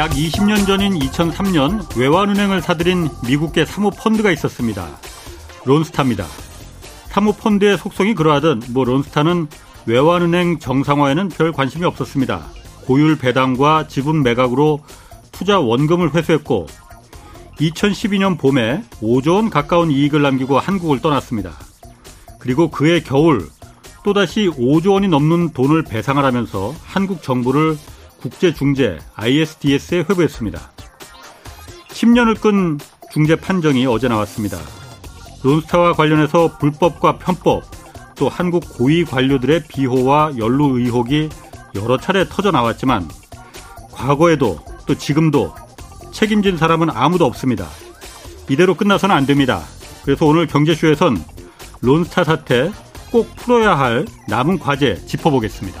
약 20년 전인 2003년 외환은행을 사들인 미국계 사모펀드가 있었습니다. 론스타입니다. 사모펀드의 속성이 그러하듯 뭐 론스타는 외환은행 정상화에는 별 관심이 없었습니다. 고율 배당과 지분 매각으로 투자 원금을 회수했고 2012년 봄에 5조 원 가까운 이익을 남기고 한국을 떠났습니다. 그리고 그해 겨울 또다시 5조 원이 넘는 돈을 배상을 하면서 한국 정부를 국제중재 ISDS에 회부했습니다. 10년을 끈 중재 판정이 어제 나왔습니다. 론스타와 관련해서 불법과 편법, 또 한국 고위 관료들의 비호와 연루 의혹이 여러 차례 터져 나왔지만 과거에도 또 지금도 책임진 사람은 아무도 없습니다. 이대로 끝나서는 안 됩니다. 그래서 오늘 경제쇼에선 론스타 사태 꼭 풀어야 할 남은 과제 짚어보겠습니다.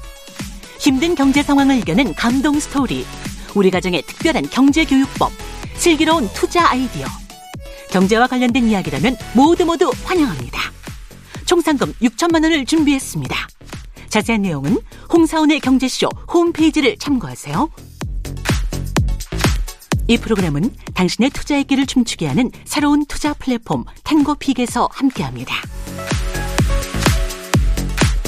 힘든 경제 상황을 이겨낸 감동 스토리 우리 가정의 특별한 경제 교육법 슬기로운 투자 아이디어 경제와 관련된 이야기라면 모두 모두 환영합니다. 총 상금 6천만 원을 준비했습니다. 자세한 내용은 홍사훈의 경제쇼 홈페이지를 참고하세요. 이 프로그램은 당신의 투자의 길을 춤추게 하는 새로운 투자 플랫폼 탱고픽에서 함께합니다.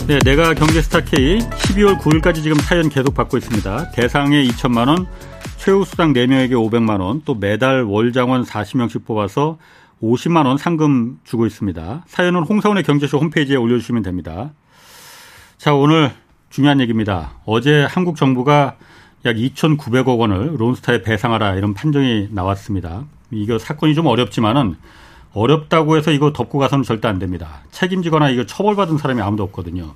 네, 내가 경제스타 K 12월 9일까지 지금 사연 계속 받고 있습니다. 대상에 2천만 원, 최우 수당 4명에게 500만 원, 또 매달 월장원 40명씩 뽑아서 50만 원 상금 주고 있습니다. 사연은 홍사원의 경제쇼 홈페이지에 올려주시면 됩니다. 자, 오늘 중요한 얘기입니다. 어제 한국 정부가 약 2,900억 원을 론스타에 배상하라 이런 판정이 나왔습니다. 이거 사건이 좀 어렵지만은 어렵다고 해서 이거 덮고 가서는 절대 안 됩니다. 책임지거나 이거 처벌받은 사람이 아무도 없거든요.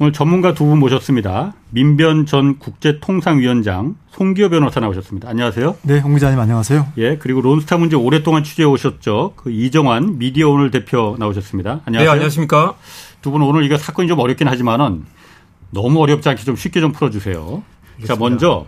오늘 전문가 두 분 모셨습니다. 민변 전 국제통상위원장 송기호 변호사 나오셨습니다. 안녕하세요. 네, 홍 기자님 안녕하세요. 예, 그리고 론스타 문제 오랫동안 취재해 오셨죠. 그 이정환 미디어 오늘 대표 나오셨습니다. 안녕하세요. 네, 안녕하십니까. 두 분 오늘 이거 사건이 좀 어렵긴 하지만은 너무 어렵지 않게 좀 쉽게 좀 풀어주세요. 알겠습니다. 자, 먼저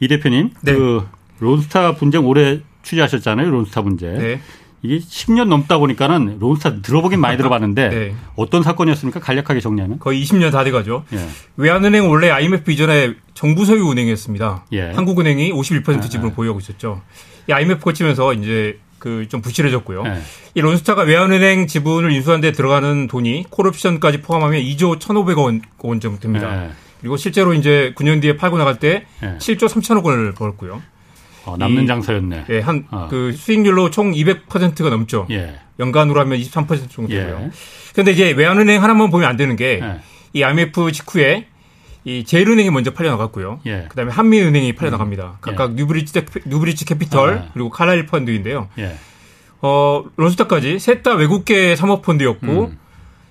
이 대표님, 네. 그 론스타 분쟁 오래 취재하셨잖아요. 론스타 문제. 네. 이게 10년 넘다 보니까는 론스타 들어보긴 많이 들어봤는데 네. 어떤 사건이었습니까? 간략하게 정리하면 거의 20년 다 돼가죠. 예. 외환은행 원래 IMF 이전에 정부 소유 은행이었습니다. 예. 한국은행이 51% 지분을 예. 보유하고 있었죠. 이 IMF 거치면서 이제 그 좀 부실해졌고요. 네. 이 론스타가 외환은행 지분을 인수한 데 들어가는 돈이 콜옵션까지 포함하면 2조 1,500억 원 정도 됩니다. 네. 그리고 실제로 이제 9년 뒤에 팔고 나갈 때 네. 7조 3천억 원을 벌었고요. 어, 남는 장사였네. 예, 한그 어. 수익률로 총 200%가 넘죠. 예. 연간으로 하면 23% 정도 되고요. 예. 그런데 이제 외환은행 하나만 보면 안 되는 게이 예. IMF 직후에 이 제일은행이 먼저 팔려 나갔고요. 예. 그다음에 한미은행이 팔려 나갑니다. 음. 각각 예. 뉴브리지 뉴브리지 캐피털 아. 그리고 카라일 펀드인데요. 예. 어, 론스타까지 셋 다 외국계 사모펀드였고 음.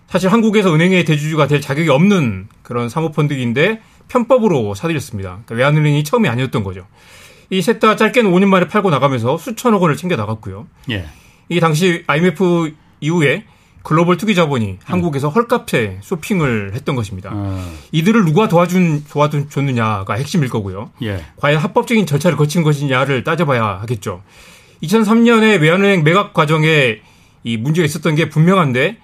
사실 한국에서 은행의 대주주가 될 자격이 없는 그런 사모펀드인데 편법으로 사들였습니다. 그러니까 외환은행이 처음이 아니었던 거죠. 이 셋 다 짧게는 5년 만에 팔고 나가면서 수천억 원을 챙겨 나갔고요. 예. 이 당시 IMF 이후에 글로벌 투기 자본이 음. 한국에서 헐값에 쇼핑을 했던 것입니다. 음. 이들을 누가 도와준 도와줬느냐가 핵심일 거고요. 예. 과연 합법적인 절차를 거친 것이냐를 따져봐야 하겠죠. 2003년에 외환은행 매각 과정에 이 문제가 있었던 게 분명한데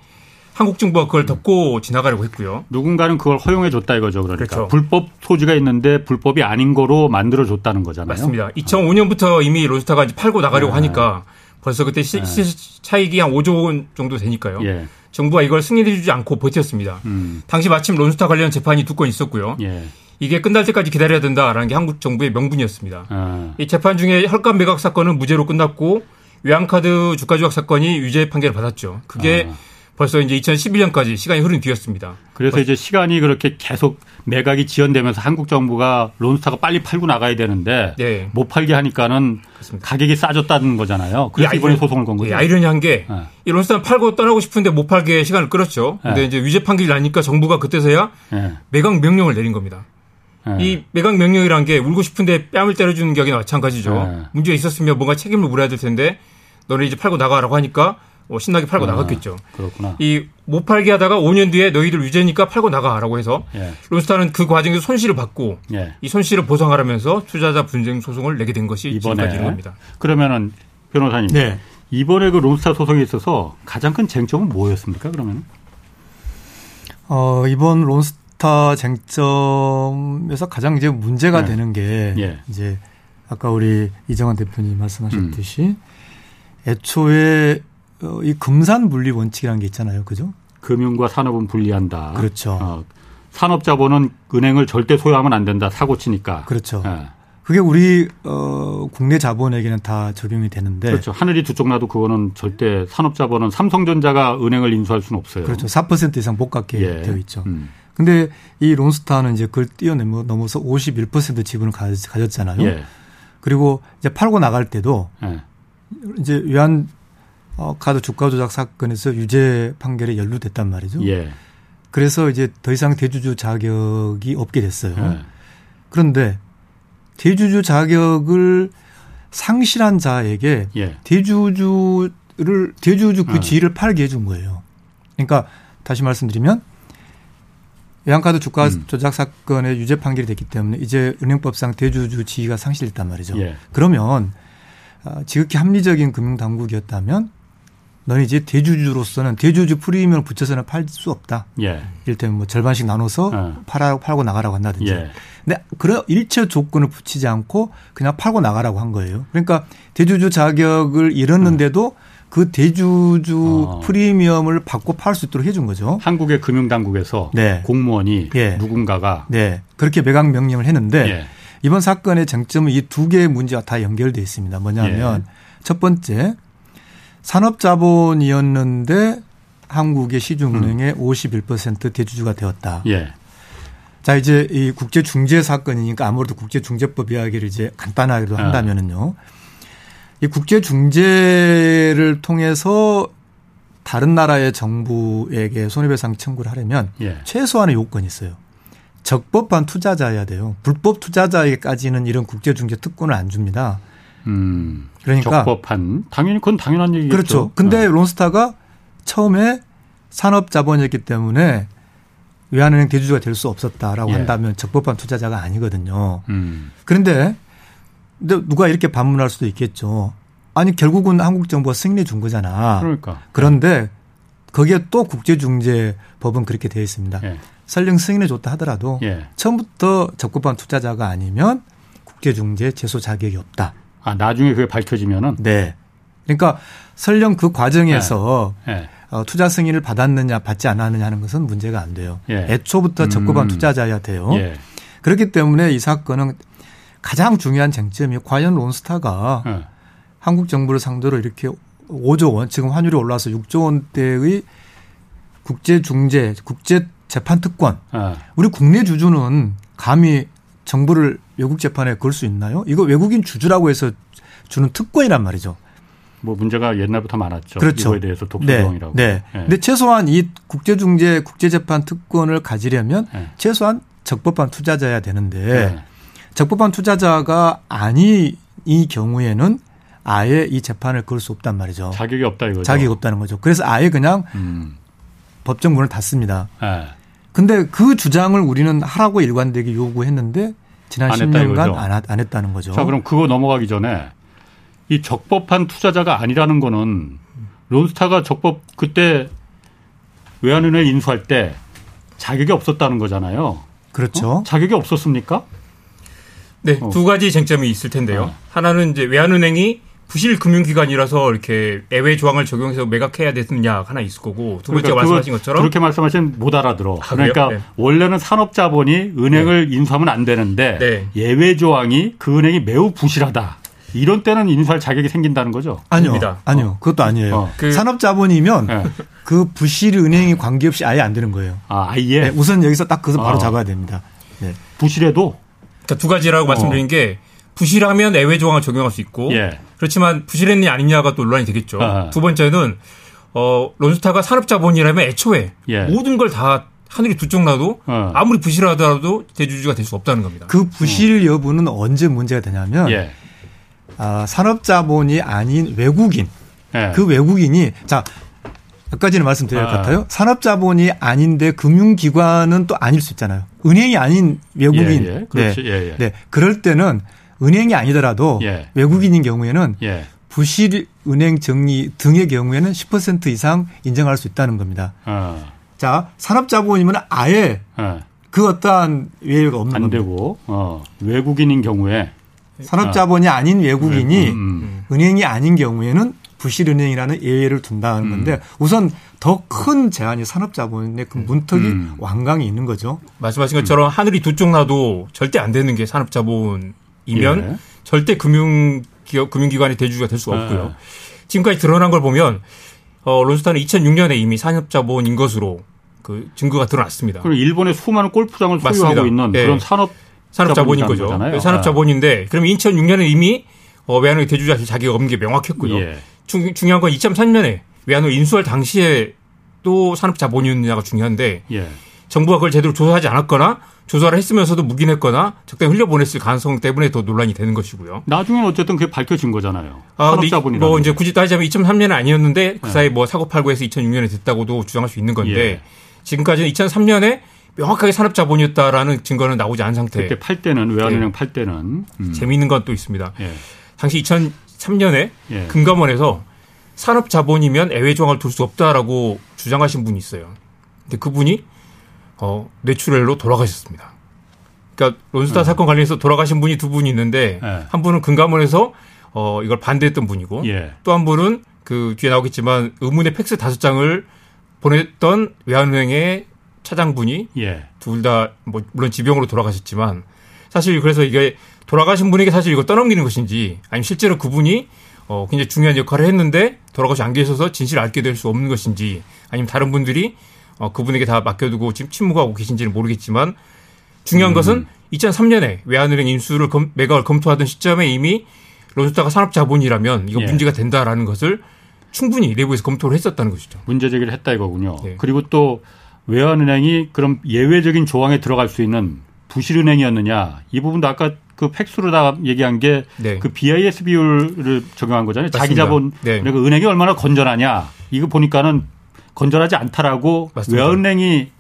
한국 정부가 그걸 덮고 지나가려고 했고요. 누군가는 그걸 허용해 줬다 이거죠. 그러니까 그렇죠. 불법 소지가 있는데 불법이 아닌 거로 만들어 줬다는 거잖아요. 맞습니다. 2005년부터 이미 로스타가 팔고 나가려고 네. 하니까 벌써 그때 시, 시 차익이 한 5조 원 정도 되니까요. 예. 정부가 이걸 승인해주지 않고 버텼습니다. 음. 당시 마침 론스타 관련 재판이 두 건 있었고요. 예. 이게 끝날 때까지 기다려야 된다라는 게 한국 정부의 명분이었습니다. 아. 이 재판 중에 혈관 매각 사건은 무죄로 끝났고 외환카드 주가 조작 사건이 유죄 판결을 받았죠. 그게 아. 벌써 이제 2011년까지 시간이 흐른 뒤였습니다. 그래서 이제 시간이 그렇게 계속 매각이 지연되면서 한국 정부가 론스타가 빨리 팔고 나가야 되는데 네. 못 팔게 하니까는 그렇습니다. 가격이 싸졌다는 거잖아요. 그래서 이번에 아이러니, 소송을 건 거죠. 예, 아이러니한 게이 네. 론스타는 팔고 떠나고 싶은데 못 팔게 시간을 끌었죠. 근데 네. 이제 유죄 판결이 나니까 정부가 그때서야 네. 매각 명령을 내린 겁니다. 네. 이 매각 명령이란 게 울고 싶은데 뺨을 때려주는 격이나 마찬가지죠. 네. 문제가 있었으면 뭔가 책임을 물어야 될 텐데 너네 이제 팔고 나가라고 하니까 어, 신나게 팔고 아, 나갔겠죠. 그렇구나. 이 못 팔게 하다가 5년 뒤에 너희들 유죄니까 팔고 나가라고 해서 예. 론스타는 그 과정에서 손실을 받고 예. 이 손실을 보상하라면서 투자자 분쟁 소송을 내게 된 것이 이번에 지금까지 겁니다. 그러면은 변호사님, 네. 이번에 그 론스타 소송에 있어서 가장 큰 쟁점은 뭐였습니까? 그러면? 어 이번 론스타 쟁점에서 가장 이제 문제가 네. 되는 게 예. 이제 아까 우리 이정환 대표님 말씀하셨듯이 음. 애초에 어, 이 금산 분리 원칙이라는 게 있잖아요. 그죠? 금융과 산업은 분리한다. 그렇죠. 어, 산업자본은 은행을 절대 소유하면 안 된다. 사고 치니까. 그렇죠. 예. 그게 우리 어 국내 자본에게는 다 적용이 되는데 그렇죠. 하늘이 두 쪽 나도 그거는 절대 산업자본은 삼성전자가 은행을 인수할 수는 없어요. 그렇죠. 4% 이상 못 갖게 예. 되어 있죠. 음. 근데 이 론스타는 이제 그걸 뛰어넘어서 51% 지분을 가졌잖아요. 예. 그리고 이제 팔고 나갈 때도 예. 이제 외환 어, 카드 주가 조작 사건에서 유죄 판결에 연루됐단 말이죠. 예. 그래서 이제 더 이상 대주주 자격이 없게 됐어요. 예. 그런데 대주주 자격을 상실한 자에게 예. 대주주를 대주주 그 예. 지위를 팔게 해준 거예요. 그러니까 다시 말씀드리면 외환카드 주가 음. 조작 사건의 유죄 판결이 됐기 때문에 이제 은행법상 대주주 지위가 상실됐단 말이죠. 예. 그러면 아, 지극히 합리적인 금융당국이었다면 너는 이제 대주주로서는 대주주 프리미엄을 붙여서는 팔 수 없다. 예. 이를테면 뭐 절반씩 나눠서 어. 팔아 팔고 나가라고 한다든지. 예. 근데 그런 일체 조건을 붙이지 않고 그냥 팔고 나가라고 한 거예요. 그러니까 대주주 자격을 잃었는데도 어. 그 대주주 어. 프리미엄을 받고 팔 수 있도록 해준 거죠. 한국의 금융당국에서 네. 공무원이 예. 누군가가 네. 그렇게 매각 명령을 했는데 예. 이번 사건의 쟁점은 이 두 개의 문제와 다 연결돼 있습니다. 뭐냐면 예. 첫 번째 산업자본이었는데 한국의 시중은행의 음. 51% 대주주가 되었다. 예. 자 이제 이 국제 중재 사건이니까 아무래도 국제 중재법 이야기를 이제 간단하게도 아. 한다면은요. 이 국제 중재를 통해서 다른 나라의 정부에게 손해배상 청구를 하려면 예. 최소한의 요건이 있어요. 적법한 투자자여야 돼요. 불법 투자자에게까지는 이런 국제 중재 특권을 안 줍니다. 음. 그러니까 적법한 당연히 그건 당연한 얘기죠. 그렇죠. 근데 어. 론스타가 처음에 산업 자본이었기 때문에 외환은행 대주주가 될 수 없었다라고 예. 한다면 적법한 투자자가 아니거든요. 음. 그런데 근데 누가 이렇게 반문할 수도 있겠죠. 아니 결국은 한국 정부가 승인해 준 거잖아. 그러니까. 그런데 거기에 또 국제중재법은 그렇게 되어 있습니다. 예. 설령 승인해 줬다 하더라도 예. 처음부터 적법한 투자자가 아니면 국제중재 제소 자격이 없다. 아, 나중에 그게 밝혀지면은? 네. 그러니까 설령 그 과정에서 네. 네. 어, 투자 승인을 받았느냐 받지 않았느냐 하는 것은 문제가 안 돼요. 예. 애초부터 적법한 음. 투자자야 돼요. 예. 그렇기 때문에 이 사건은 가장 중요한 쟁점이 과연 론스타가 예. 한국 정부를 상대로 이렇게 5조 원, 지금 환율이 올라서 6조 원대의 국제 중재, 국제 재판 특권. 예. 우리 국내 주주는 감히 정부를 외국 재판에 걸 수 있나요? 이거 외국인 주주라고 해서 주는 특권이란 말이죠. 뭐 문제가 옛날부터 많았죠. 그렇죠. 이거에 대해서 독소동이라고. 네. 네. 네. 근데 최소한 이 국제중재 국제재판 특권을 가지려면 네. 최소한 적법한 투자자야 되는데 네. 적법한 투자자가 아니 이 경우에는 아예 이 재판을 걸 수 없단 말이죠. 자격이 없다 이거죠. 자격이 없다는 거죠. 그래서 아예 그냥 음. 법정 문을 닫습니다. 네. 근데 그 주장을 우리는 하라고 일관되게 요구했는데 지난 안 10년간 안, 안 했다는 거죠. 자, 그럼 그거 넘어가기 전에 이 적법한 투자자가 아니라는 거는 론스타가 적법 그때 외환은행 인수할 때 자격이 없었다는 거잖아요. 그렇죠. 어? 자격이 없었습니까? 네, 어. 두 가지 쟁점이 있을 텐데요. 어. 하나는 이제 외환은행이 부실 금융기관이라서 이렇게 애외 조항을 적용해서 매각해야 되느냐 하나 있을 거고 두 번째 그러니까 말씀하신 것처럼 그렇게 말씀하시면 못 알아들어. 아, 그러니까 네. 원래는 산업자본이 은행을 네. 인수하면 안 되는데 네. 예외 조항이 그 은행이 매우 부실하다. 이런 때는 인수할 자격이 생긴다는 거죠? 아니요. 아닙니다. 아니요. 어. 그것도 아니에요. 어. 그 산업자본이면 네. 그 부실 은행이 관계없이 아예 안 되는 거예요. 아, 아예? 네, 우선 여기서 딱 그것을 바로 어. 잡아야 됩니다. 네. 부실해도? 그러니까 두 가지라고 어. 말씀드린 게 부실하면 애외 조항을 적용할 수 있고 예. 그렇지만 부실했느냐 아니냐가 또 논란이 되겠죠. 아하. 두 번째는 어, 론스타가 산업자본이라면 애초에 예. 모든 걸 다 하늘이 두 쪽 나도 어. 아무리 부실하더라도 대주주가 될 수 없다는 겁니다. 그 부실 여부는 언제 문제가 되냐면 예. 아, 산업자본이 아닌 외국인 예. 그 외국인이 자 여기까지는 말씀드릴 아. 것 같아요. 산업자본이 아닌데 금융기관은 또 아닐 수 있잖아요. 은행이 아닌 외국인. 예, 예. 그렇지. 네. 예, 네. 그럴 때는 은행이 아니더라도 예. 외국인인 경우에는 예. 부실 은행 정리 등의 경우에는 10% 이상 인정할 수 있다는 겁니다. 어. 자, 산업자본이면 아예 어. 그 어떠한 외유가 없는 안 겁니다. 되고 어. 외국인인 경우에 산업자본이 아닌 외국인이 음, 음. 은행이 아닌 경우에는 부실은행이라는 예외를 둔다는 음. 건데 우선 더 큰 제한이 산업자본의 그 문턱이 음. 완강히 있는 거죠. 말씀하신 것처럼 하늘이 두 쪽 나도 절대 안 되는 게 산업자본 이면 예. 절대 금융 기업 금융기관의 대주주가 될 수가 없고요. 예. 지금까지 드러난 걸 보면 어, 론스타는 2006년에 이미 산업자본 인 것으로 그 증거가 드러났습니다. 그럼 일본의 수많은 골프장을 소유하고 맞습니다. 있는 네. 그런 산업 산업자본인 거죠. 거잖아요. 산업자본인데 아. 그럼 2006년에 이미 어, 외환의 대주자 자기가 없는 게 명확했고요. 예. 중, 중요한 건 2003년에 외환을 인수할 당시에 또 산업자본이었느냐가 중요한데 예. 정부가 그걸 제대로 조사하지 않았거나 조사를 했으면서도 묵인했거나 적당히 흘려보냈을 가능성 때문에 더 논란이 되는 것이고요. 나중에 어쨌든 그게 밝혀진 거잖아요. 아, 산업자본이 뭐 이제 굳이 따지자면 2003년은 아니었는데 그 사이 뭐 사고 팔고 해서 2006년에 됐다고도 주장할 수 있는 건데 예. 지금까지는 2003년에 명확하게 산업자본이었다라는 증거는 나오지 않은 상태. 그때 팔 때는 외환은행 예. 팔 때는 음. 재미있는 건 또 있습니다. 예. 당시 2003년에 예. 금감원에서 산업자본이면 애외 조항을 둘 수 없다라고 주장하신 분이 있어요. 근데 그분이 어, 뇌출혈로 돌아가셨습니다. 그러니까 론스타 네. 사건 관련해서 돌아가신 분이 두 분이 있는데 네. 한 분은 금감원에서 어, 이걸 반대했던 분이고 예. 또한 분은 그 뒤에 나오겠지만 의문의 팩스 다섯 장을 보냈던 외환은행의 차장분이 예. 둘다 뭐 물론 지병으로 돌아가셨지만 사실 그래서 이게 돌아가신 분에게 사실 이거 떠넘기는 것인지 아니면 실제로 그분이 어 굉장히 중요한 역할을 했는데 돌아가시 안 계셔서 진실을 알게 될 수 없는 것인지 아니면 다른 분들이 어, 그분에게 다 맡겨두고 지금 침묵하고 계신지는 모르겠지만 중요한 음. 것은 2003년에 외환은행 인수를 검, 매각을 검토하던 시점에 이미 로스타가 산업자본이라면 이거 예. 문제가 된다라는 것을 충분히 내부에서 검토를 했었다는 것이죠. 문제 제기를 했다 이거군요. 예. 그리고 또 외환은행이 그럼 예외적인 조항에 들어갈 수 있는 부실은행이었느냐 이 부분도 아까 그 팩스로 다 얘기한 게그 네. 그 BIS 비율을 적용한 거잖아요. 맞습니다. 자기 자본 네. 그러니까 은행이 얼마나 건전하냐 이거 보니까는 건전하지 않다라고 맞습니다. 외은행이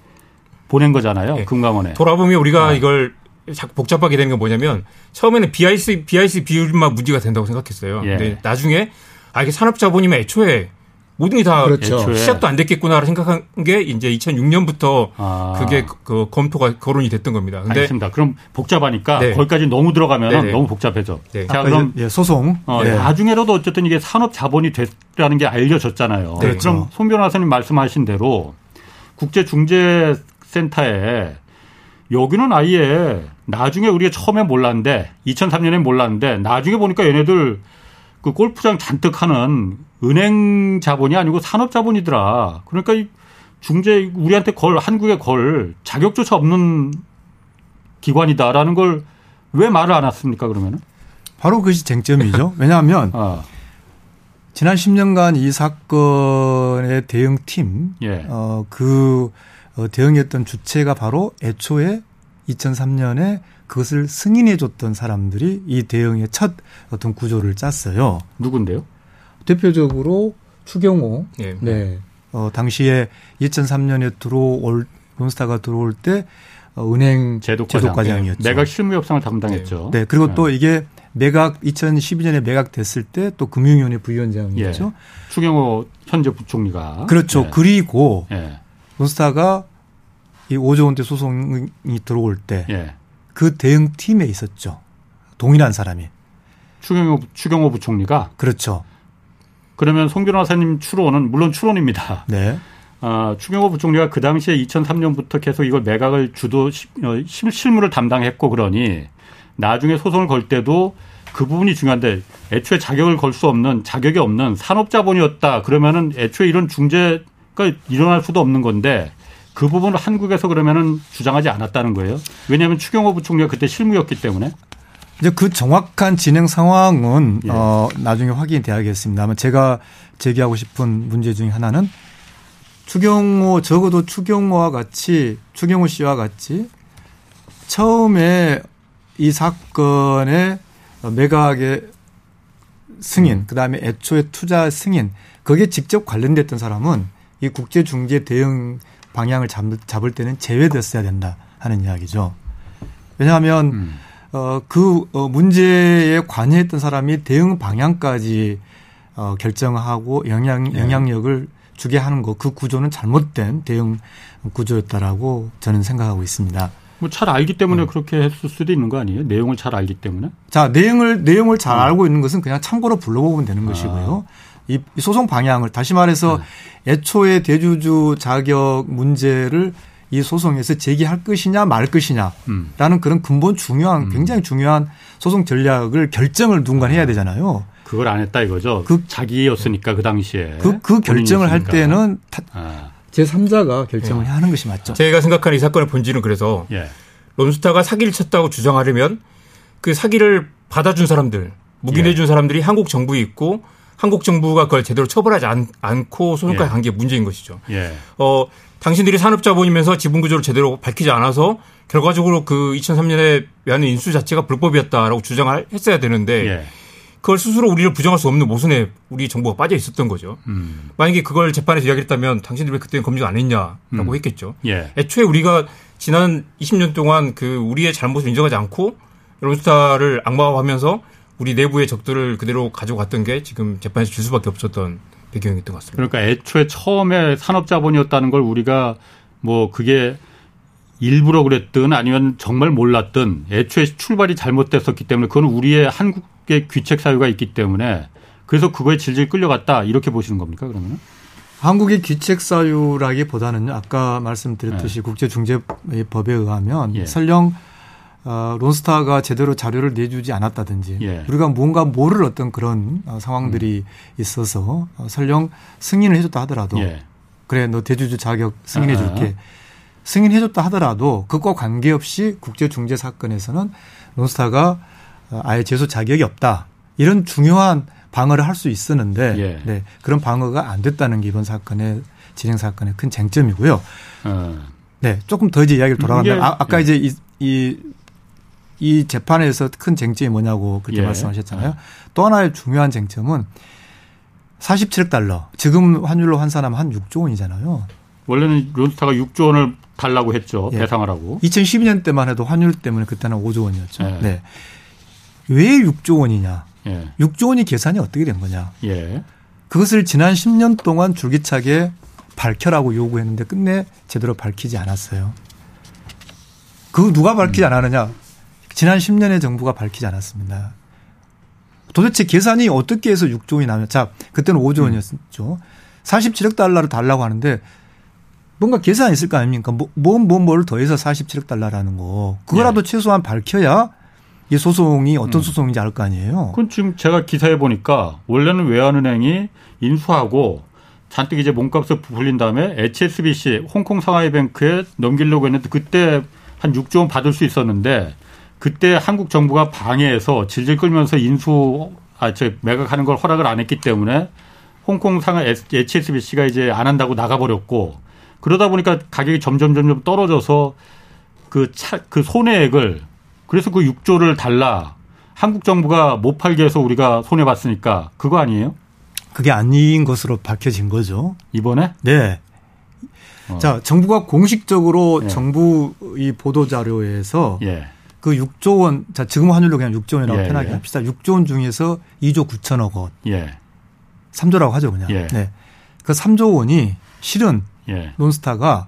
보낸 거잖아요. 네. 금감원에. 돌아보면 우리가 아. 이걸 자꾸 복잡하게 되는 건 뭐냐면 처음에는 BIC, BIC 비율만 문제가 된다고 생각했어요. 예. 근데 나중에 아, 이게 산업자본이면 애초에 모든 게다 그렇죠. 시작도 안 됐겠구나를 생각한 게 이제 2006년부터 아. 그게 그, 그 검토가 거론이 됐던 겁니다. 근데 알겠습니다. 그럼 복잡하니까 네. 거기까지 너무 들어가면 네, 네. 너무 복잡해져. 네. 자, 그럼 예, 소송. 어, 네. 나중에라도 어쨌든 이게 산업 자본이 됐다는 게 알려졌잖아요. 네, 그럼 그렇죠. 손 변호사님 말씀하신 대로 국제 중재 센터에 여기는 아예 나중에 우리가 처음에 몰랐는데 2003년에 몰랐는데 나중에 보니까 얘네들 그 골프장 잔뜩 하는 은행 자본이 아니고 산업 자본이더라. 그러니까 이 중재 우리한테 걸 한국에 걸 자격조차 없는 기관이다라는 걸 왜 말을 안 했습니까 그러면은? 바로 그것이 쟁점이죠. 왜냐하면 어. 지난 10년간 이 사건의 대응팀, 예. 어, 그 어, 대응했던 주체가 바로 애초에 2003년에 그것을 승인해 줬던 사람들이 이 대응의 첫 어떤 구조를 짰어요. 누군데요? 대표적으로 추경호. 네. 네. 어, 당시에 2003년에 들어올 론스타가 들어올 때 어, 은행 제도과장. 이었죠 네. 매각 실무 협상을 담당했죠. 네. 그리고 네. 또 이게 매각 2012년에 매각 됐을 때 또 금융위원회 부위원장이었죠. 예. 추경호 현재 부총리가. 그렇죠. 예. 그리고 예. 론스타가 이 5조 원대 소송이 들어올 때그 예. 대응 팀에 있었죠. 동일한 사람이. 추경호 추경호 부총리가 그렇죠. 그러면 송 변호사님 추론은 물론 추론입니다. 네. 아, 추경호 부총리가 그 당시에 2003년부터 계속 이걸 매각을 주도 어, 실무를 담당했고 그러니 나중에 소송을 걸 때도 그 부분이 중요한데 애초에 자격을 걸 수 없는 자격이 없는 산업자본이었다 그러면은 애초에 이런 중재가 일어날 수도 없는 건데 그 부분을 한국에서 그러면은 주장하지 않았다는 거예요. 왜냐하면 추경호 부총리가 그때 실무였기 때문에. 이제 그 정확한 진행 상황은 예. 어 나중에 확인이 돼야겠습니다만 제가 제기하고 싶은 문제 중에 하나는 추경호 적어도 추경호와 같이 추경호 씨와 같이 처음에 이 사건의 매각의 승인, 음. 그 다음에 애초에 투자 승인, 거기에 직접 관련됐던 사람은 이 국제 중재 대응 방향을 잡을 때는 제외됐어야 된다 하는 이야기죠. 왜냐하면 음. 어, 그 어, 문제에 관여했던 사람이 대응 방향까지 어, 결정하고 영향 예. 영향력을 주게 하는 거 그 구조는 잘못된 대응 구조였다라고 저는 생각하고 있습니다. 뭐 잘 알기 때문에 음. 그렇게 했을 수도 있는 거 아니에요? 내용을 잘 알기 때문에? 자, 내용을 내용을 잘 음. 알고 있는 것은 그냥 참고로 불러보면 되는 아. 것이고요. 이 소송 방향을 다시 말해서 네. 애초에 대주주 자격 문제를 이 소송에서 제기할 것이냐 말 것이냐라는 음. 그런 근본 중요한 음. 굉장히 중요한 소송 전략을 결정을 누군가 해야 되잖아요. 그걸 안 했다 이거죠. 그 자기였으니까 그 당시에 그, 그 결정을 할 때는 아. 제 3자가 결정을 예. 하는 것이 맞죠. 제가 생각하는 이 사건의 본질은 그래서 예. 론스타가 사기를 쳤다고 주장하려면 그 사기를 받아준 사람들, 묵인해준 예. 사람들이 한국 정부에 있고 한국 정부가 그걸 제대로 처벌하지 않, 고 소송까지 예. 간게 문제인 것이죠. 예. 어, 당신들이 산업자본이면서 지분구조를 제대로 밝히지 않아서 결과적으로 그 2003년에 외환 인수 자체가 불법이었다라고 주장을 했어야 되는데 예. 그걸 스스로 우리를 부정할 수 없는 모순에 우리 정부가 빠져 있었던 거죠. 음. 만약에 그걸 재판에서 이야기했다면 당신들 왜 그때는 검증 안 했냐라고 음. 했겠죠. 예. 애초에 우리가 지난 20년 동안 그 우리의 잘못을 인정하지 않고 론스타를 악마화하면서 우리 내부의 적들을 그대로 가져갔던 게 지금 재판에서 질 수밖에 없었던 배경이었던 것 같습니다. 그러니까 애초에 처음에 산업자본이었다는 걸 우리가 뭐 그게 일부러 그랬든 아니면 정말 몰랐든 애초에 출발이 잘못됐었기 때문에 그건 우리의 한국의 귀책 사유가 있기 때문에 그래서 그거에 질질 끌려갔다 이렇게 보시는 겁니까 그러면? 한국의 귀책 사유라기보다는 아까 말씀드렸듯이 네. 국제중재법에 의하면 예. 설령 어, 론스타가 제대로 자료를 내주지 않았다든지 예. 우리가 뭔가 모를 어떤 그런 어, 상황들이 음. 있어서 어, 설령 승인을 해줬다 하더라도 예. 그래 너 대주주 자격 승인해줄게 승인해줬다 하더라도 그것과 관계없이 국제중재 사건에서는 론스타가 어, 아예 제소 자격이 없다 이런 중요한 방어를 할 수 있었는데 예. 네, 그런 방어가 안 됐다는 게 이번 사건의 진행 사건의 큰 쟁점이고요. 어. 네, 조금 더 이제 이야기를 돌아간다. 아, 아까 예. 이제 이, 이 이 재판에서 큰 쟁점이 뭐냐고 그렇게 예. 말씀하셨잖아요. 또 하나의 중요한 쟁점은 47억 달러. 지금 환율로 환산하면 한 6조 원이잖아요. 원래는 론스타가 6조 원을 달라고 했죠. 예. 배상하라고. 2012년 때만 해도 환율 때문에 그때는 5조 원이었죠. 예. 네. 왜 6조 원이냐? 예. 6조 원이 계산이 어떻게 된 거냐? 예. 그것을 지난 10년 동안 줄기차게 밝혀라고 요구했는데 끝내 제대로 밝히지 않았어요. 그 누가 밝히지 음. 않았느냐? 지난 10년의 정부가 밝히지 않았습니다. 도대체 계산이 어떻게 해서 6조 원이 나면 자 그때는 5조 원이었죠. 47억 달러를 달라고 하는데 뭔가 계산이 있을 거 아닙니까? 뭐, 뭐, 뭐, 뭐를 더해서 47억 달러라는 거. 그거라도 네. 최소한 밝혀야 이 소송이 어떤 음. 소송인지 알 거 아니에요. 그건 지금 제가 기사에 보니까 원래는 외환은행이 인수하고 잔뜩 이제 몸값을 부풀린 다음에 HSBC 홍콩 상하이뱅크에 넘기려고 했는데 그때 한 6조 원 받을 수 있었는데 그때 한국 정부가 방해해서 질질 끌면서 인수 아 저 매각하는 걸 허락을 안 했기 때문에 홍콩 상하 HSBC가 이제 안 한다고 나가버렸고 그러다 보니까 가격이 점점 점점 떨어져서 그 차, 그 손해액을 그래서 그 6조를 달라 한국 정부가 못 팔게 해서 우리가 손해 봤으니까 그거 아니에요? 그게 아닌 것으로 밝혀진 거죠. 이번에? 네. 어. 자, 정부가 공식적으로 예. 정부 이 보도 자료에서 예. 그 6조 원, 자, 지금 환율로 그냥 6조 원이라고 예, 편하게 예. 합시다. 6조 원 중에서 2조 9천억 원. 예. 3조라고 하죠, 그냥. 예. 네. 그 3조 원이 실은 예. 론스타가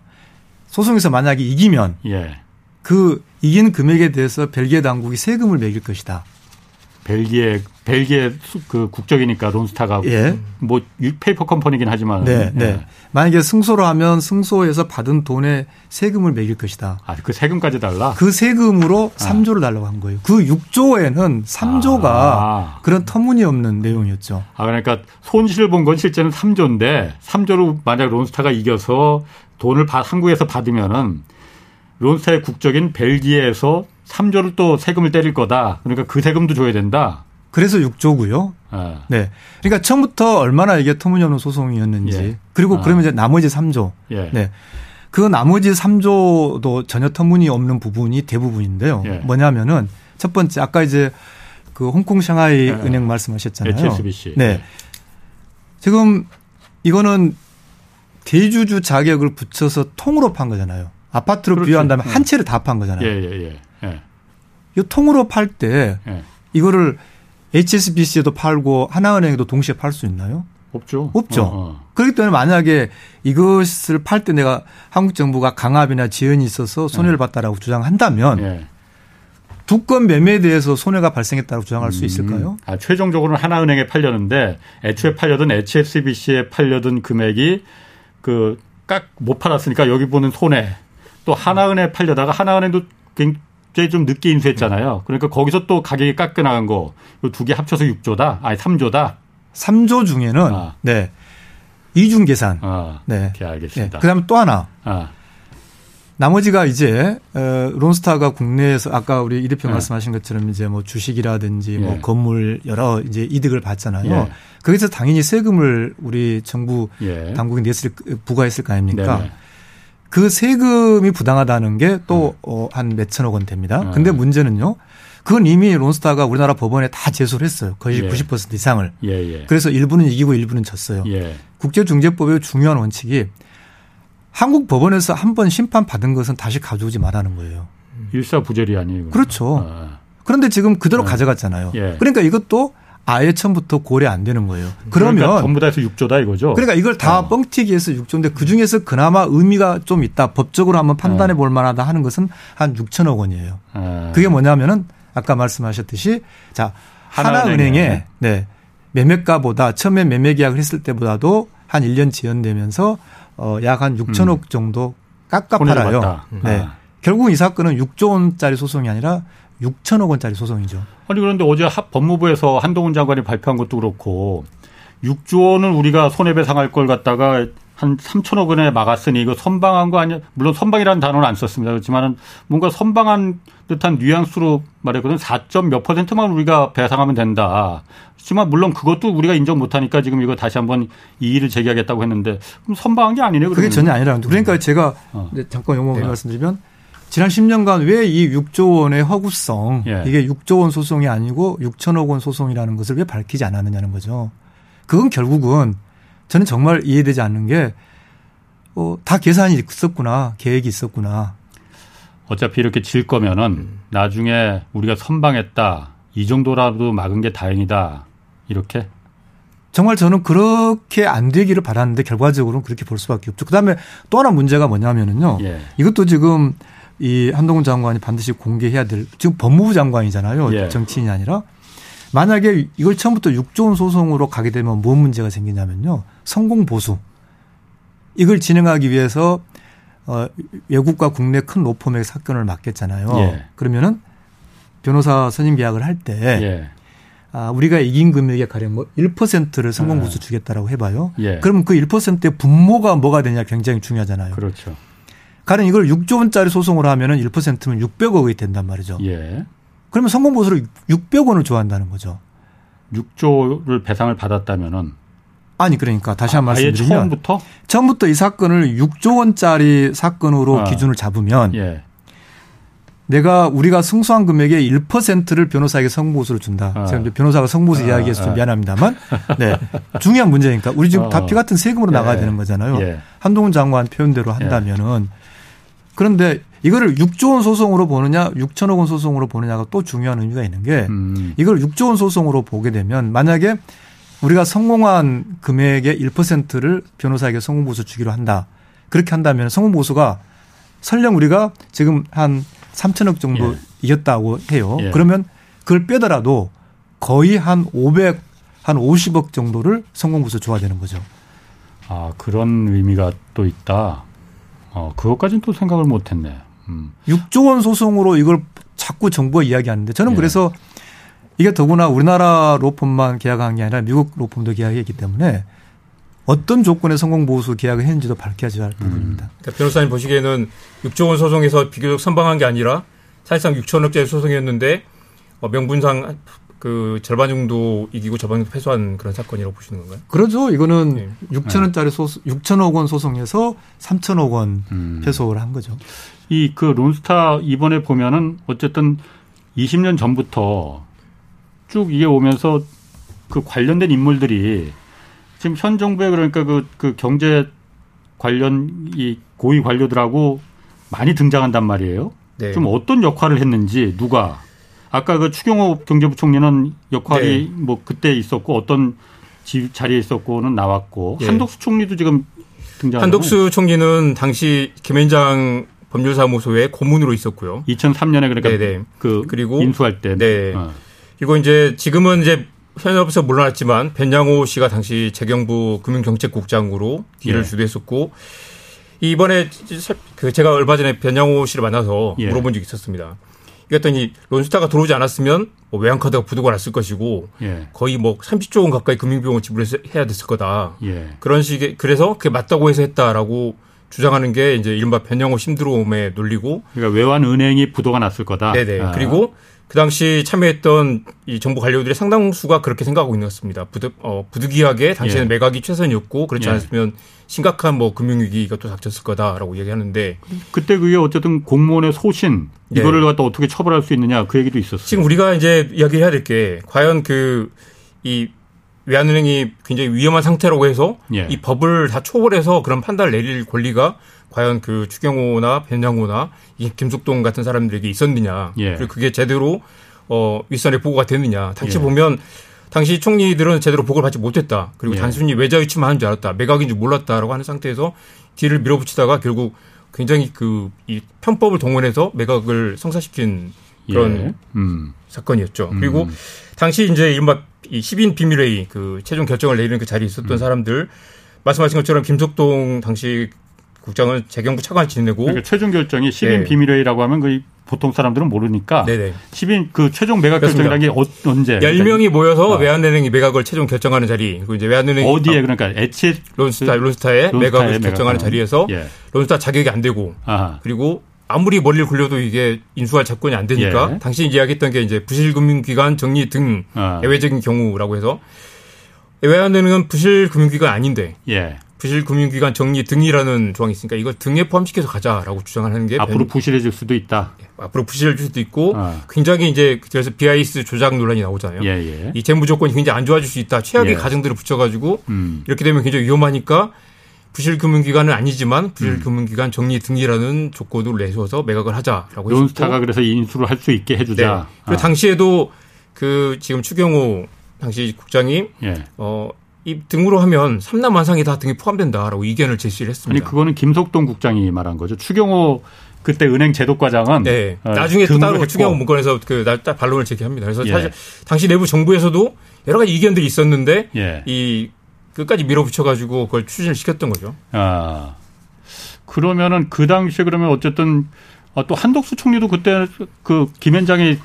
소송에서 만약에 이기면 예. 그 이긴 금액에 대해서 벨기에 당국이 세금을 매길 것이다. 벨기에 벨기에 그 국적이니까 론스타가 예. 뭐 페이퍼 컴퍼니긴 하지만 네, 네. 예. 만약에 승소를 하면 승소에서 받은 돈에 세금을 매길 것이다. 아, 그 세금까지 달라? 그 세금으로 아. 3조를 달라고 한 거예요. 그 6조에는 3조가 아. 그런 터무니없는 내용이었죠. 아, 그러니까 손실을 본 건 실제는 3조인데 3조로 만약 론스타가 이겨서 돈을 한국에서 받으면은 론스타의 국적인 벨기에에서 3조를 또 세금을 때릴 거다. 그러니까 그 세금도 줘야 된다. 그래서 6조고요. 아. 네. 그러니까 처음부터 얼마나 이게 터무니없는 소송이었는지. 예. 그리고 아. 그러면 이제 나머지 3조. 예. 네. 그 나머지 3조도 전혀 터무니없는 부분이 대부분인데요. 예. 뭐냐면은 첫 번째 아까 이제 그 홍콩 샹하이 예. 은행 말씀하셨잖아요. HSBC. 네. 예. 지금 이거는 대주주 자격을 붙여서 통으로 판 거잖아요. 아파트로 그렇지. 비유한다면 한 채를 다 판 거잖아요. 예, 예, 예. 이 통으로 팔 때 이거를 HSBC에도 팔고 하나은행에도 동시에 팔 수 있나요? 없죠. 없죠. 어, 어. 그렇기 때문에 만약에 이것을 팔 때 내가 한국 정부가 강압이나 지연이 있어서 손해를 네. 봤다라고 주장한다면 네. 두건 매매에 대해서 손해가 발생했다고 주장할 음. 수 있을까요? 아, 최종적으로는 하나은행에 팔렸는데 애초에 팔려던 HSBC에 팔려던 금액이 그 깍 못 팔았으니까 여기 보는 손해 또 하나은행에 팔려다가 하나은행도 굉장히 좀 늦게 인수했잖아요. 그러니까 거기서 또 가격이 깎여 나간 거 두 개 합쳐서 6조다. 아니 3조다. 3조 중에는 아. 네. 이중 계산. 아, 네. 알겠습니다. 네. 그다음에 또 하나. 아. 나머지가 이제 어, 론스타가 국내에서 아까 우리 이 대표 네. 말씀하신 것처럼 이제 뭐 주식이라든지 뭐 예. 뭐 건물 여러 이제 이득을 받잖아요. 예. 거기서 당연히 세금을 우리 정부 예. 당국이 냈을 부과했을 거 아닙니까? 네네. 그 세금이 부당하다는 게 또한 어, 몇천억 원 됩니다. 아. 근데 문제는요. 그건 이미 론스타가 우리나라 법원에 다 제소를 했어요. 거의 예. 90% 이상을. 예, 예. 그래서 일부는 이기고 일부는 졌어요. 예. 국제중재법의 중요한 원칙이 한국 법원에서 한 번 심판 받은 것은 다시 가져오지 말라는 거예요. 일사부재리 아니에요. 그렇죠. 아. 그런데 지금 그대로 아. 가져갔잖아요. 예. 그러니까 이것도 아예 처음부터 고려 안 되는 거예요. 그러면 그러니까 전부 다 해서 6조다 이거죠. 그러니까 이걸 다 어. 뻥튀기 해서 6조인데 그 중에서 그나마 의미가 좀 있다. 법적으로 한번 판단해 볼 만하다 하는 것은 한 6천억 원이에요. 아. 그게 뭐냐면은 아까 말씀하셨듯이 자 하나은행에 네 매매가보다 처음에 매매 계약을 했을 때보다도 한 1년 지연되면서 어 약 한 6천억 음. 정도 깎아 팔아요. 네. 아. 결국 이 사건은 6조 원짜리 소송이 아니라 6천억 원짜리 소송이죠. 아니 그런데 어제 법무부에서 한동훈 장관이 발표한 것도 그렇고 6조 원을 우리가 손해배상할 걸 갖다가 한 3천억 원에 막았으니 이거 선방한 거 아니야? 물론 선방이라는 단어는 안 썼습니다. 그렇지만은 뭔가 선방한 듯한 뉘앙스로 말했거든. 4점 몇 퍼센트만 우리가 배상하면 된다. 하지만 물론 그것도 우리가 인정 못하니까 지금 이거 다시 한번 이의를 제기하겠다고 했는데 그럼 선방한 게 아니네요. 그게 전혀 아니라 그러니까 제가 어. 잠깐 용어 네. 말씀드리면 지난 10년간 왜 이 6조 원의 허구성 예. 이게 6조 원 소송이 아니고 6천억 원 소송이라는 것을 왜 밝히지 않았느냐는 거죠. 그건 결국은 저는 정말 이해되지 않는 게, 어, 다 계산이 있었구나, 계획이 있었구나. 어차피 이렇게 질 거면은 나중에 우리가 선방했다. 이 정도라도 막은 게 다행이다. 이렇게? 정말 저는 그렇게 안 되기를 바랐는데 결과적으로는 그렇게 볼 수밖에 없죠. 그 다음에 또 하나 문제가 뭐냐면은요. 예. 이것도 지금 이 한동훈 장관이 반드시 공개해야 될 지금 법무부 장관이잖아요. 예. 정치인이 아니라 만약에 이걸 처음부터 6조 원 소송으로 가게 되면 무슨 문제가 생기냐면요. 성공 보수. 이걸 진행하기 위해서 어 외국과 국내 큰 로펌의 사건을 맡겼잖아요. 예. 그러면은 변호사 선임 계약을 할때 예. 아, 우리가 이긴 금액에 가령 뭐 1%를 성공 보수 예. 주겠다라고 해봐요. 예. 그러면 그 1%의 분모가 뭐가 되냐 굉장히 중요하잖아요. 그렇죠. 가령 이걸 6조 원짜리 소송으로 하면은 1%면 600억이 된단 말이죠. 예. 그러면 성공 보수를 600원을 좋아한다는 거죠. 6조를 배상을 받았다면은 아니 그러니까 다시 한번 아, 말씀 드리면 처음부터 처음부터 이 사건을 6조 원짜리 사건으로 아. 기준을 잡으면 예. 내가 우리가 승소한 금액의 1%를 변호사에게 성보수를 준다. 아. 제가 이제 변호사가 성보수 아. 이야기해서 좀 아. 미안합니다만, 네 중요한 문제니까 우리 지금 어. 다 피 같은 세금으로 예. 나가야 되는 거잖아요. 예. 한동훈 장관 표현대로 한다면은 그런데 이거를 6조 원 소송으로 보느냐 6천억 원 소송으로 보느냐가 또 중요한 의미가 있는 게 음. 이걸 6조 원 소송으로 보게 되면 만약에 우리가 성공한 금액의 1%를 변호사에게 성공보수 주기로 한다. 그렇게 한다면 성공보수가 설령 우리가 지금 한 3천억 정도 예. 이겼다고 해요. 예. 그러면 그걸 빼더라도 거의 한 500, 한 50억 정도를 성공부서 줘야 되는 거죠. 아, 그런 의미가 또 있다. 어, 그것까지는 또 생각을 못 했네. 음. 6조 원 소송으로 이걸 자꾸 정부가 이야기하는데 저는 예. 그래서 이게 더구나 우리나라 로펌만 계약한 게 아니라 미국 로펌도 계약했기 때문에 어떤 조건의 성공보호소 계약을 했는지도 밝혀져야 할 부분입니다. 음. 그러니까 변호사님 보시기에는 6조 원 소송에서 비교적 선방한 게 아니라 사실상 6천억짜리 소송이었는데 어, 명분상 그 절반 정도 이기고 절반 정도 패소한 그런 사건이라고 보시는 건가요? 그렇죠. 이거는 네. 6천 원짜리 소송, 6천억 원 소송에서 3천억 원 음. 패소를 한 거죠. 이 그 론스타 이번에 보면은 어쨌든 20년 전부터 쭉 이게 오면서 그 관련된 인물들이 지금 현 정부의 그러니까 그, 그 경제 관련 이 고위 관료들하고 많이 등장한단 말이에요. 네. 좀 어떤 역할을 했는지 누가 아까 그 추경호 경제부총리는 역할이 네. 뭐 그때 있었고 어떤 지, 자리에 있었고는 나왔고 네. 한덕수 총리도 지금 등장. 한덕수 총리는 당시 김현장 법률사무소의 고문으로 있었고요. 2003년에 그러니까 네네. 네. 그 그리고 인수할 때. 네. 어. 그리고 이제 지금은 이제 현업에서 물러났지만 변양호 씨가 당시 재경부 금융정책국장으로 일을 예. 주도했었고 이번에 그 제가 얼마 전에 변양호 씨를 만나서 예. 물어본 적이 있었습니다. 그랬더니 론스타가 들어오지 않았으면 뭐 외환카드가 부도가 났을 것이고 예. 거의 뭐 30조 원 가까이 금융비용을 지불해야 됐을 거다. 예. 그런 식의 그래서 그게 맞다고 해서 했다라고 주장하는 게 이제 이른바 변양호 신드롬에 놀리고 그러니까 외환 은행이 부도가 났을 거다. 네네. 아. 그리고 그 당시 참여했던 이 정부 관료들의 상당수가 그렇게 생각하고 있는 것 같습니다. 부득, 어, 부득이하게 당시에는 예. 매각이 최선이었고 그렇지 예. 않았으면 심각한 뭐 금융위기가 또 닥쳤을 거다라고 얘기하는데 그때 그게 어쨌든 공무원의 소신 네. 이거를 갖다 어떻게 처벌할 수 있느냐 그 얘기도 있었어요. 지금 우리가 이제 이야기해야 될 게 과연 그 이 외환은행이 굉장히 위험한 상태라고 해서 예. 이 법을 다 초월해서 그런 판단을 내릴 권리가 과연 그 추경호나 변양호나 이 김숙동 같은 사람들에게 있었느냐. 예. 그리고 그게 제대로 어 윗선에 보고가 됐느냐. 당시 예. 보면 당시 총리들은 제대로 보고를 받지 못했다. 그리고 예. 단순히 외자 유치만 하는 줄 알았다. 매각인 줄 몰랐다라고 하는 상태에서 뒤를 밀어붙이다가 결국 굉장히 그 이 편법을 동원해서 매각을 성사시킨 그런 예. 음. 사건이었죠. 음. 그리고 당시 이제 이른바 이 10인 비밀회의 그 최종 결정을 내리는 그 자리에 있었던 음. 사람들 말씀하신 것처럼 김석동 당시 국장은 재경부 차관을 지내고 그러니까 최종 결정이 10인 네. 비밀회의라고 하면 그 보통 사람들은 모르니까 네네. 10인 그 최종 매각 결정이라는 게 어, 언제 10명이 모여서 어. 외환은행이 매각을 최종 결정하는 자리 그리고 이제 외환은행이 어디에 그러니까 에치 론스타 론스타의 매각을 결정하는. 자리에서 예. 론스타 자격이 안 되고 아하. 그리고 아무리 머리를 굴려도 이게 인수할 접근이 안 되니까 예. 당시 이야기했던 게 이제 부실금융기관 정리 등 아. 예외적인 경우라고 해서 외환은행은 부실금융기관 아닌데 예. 부실금융기관 정리 등이라는 조항이 있으니까 이걸 등에 포함시켜서 가자라고 주장을 하는 게 앞으로 부실해질 수도 있다. 예, 앞으로 부실해질 수도 있고 아. 굉장히 이제 그래서 BIS 조작 논란이 나오잖아요. 예, 예. 이 재무 조건이 굉장히 안 좋아질 수 있다. 최악의 예. 가정들을 붙여가지고 음. 이렇게 되면 굉장히 위험하니까 부실금융기관은 아니지만 부실금융기관 정리 등이라는 조건을 내세워서 매각을 하자라고 론스타가 그래서 인수를 할 수 있게 해주자. 네. 아. 당시에도 그 지금 추경호 당시 국장이 예. 어 이 등으로 하면 삼남만상이 다 등에 포함된다라고 의견을 제시를 했습니다. 아니 그거는 김석동 국장이 말한 거죠. 추경호 그때 은행 제도과장은 네. 어, 나중에 또 따로 추경호 문건에서 그날 반론을 제기합니다. 그래서 예. 사실 당시 내부 정부에서도 여러 가지 의견들이 있었는데 예. 이 끝까지 밀어붙여 가지고 그걸 추진을 시켰던 거죠. 아 그러면은 그 당시에 그러면 어쨌든 어, 또 한덕수 총리도 그때 그 김현장이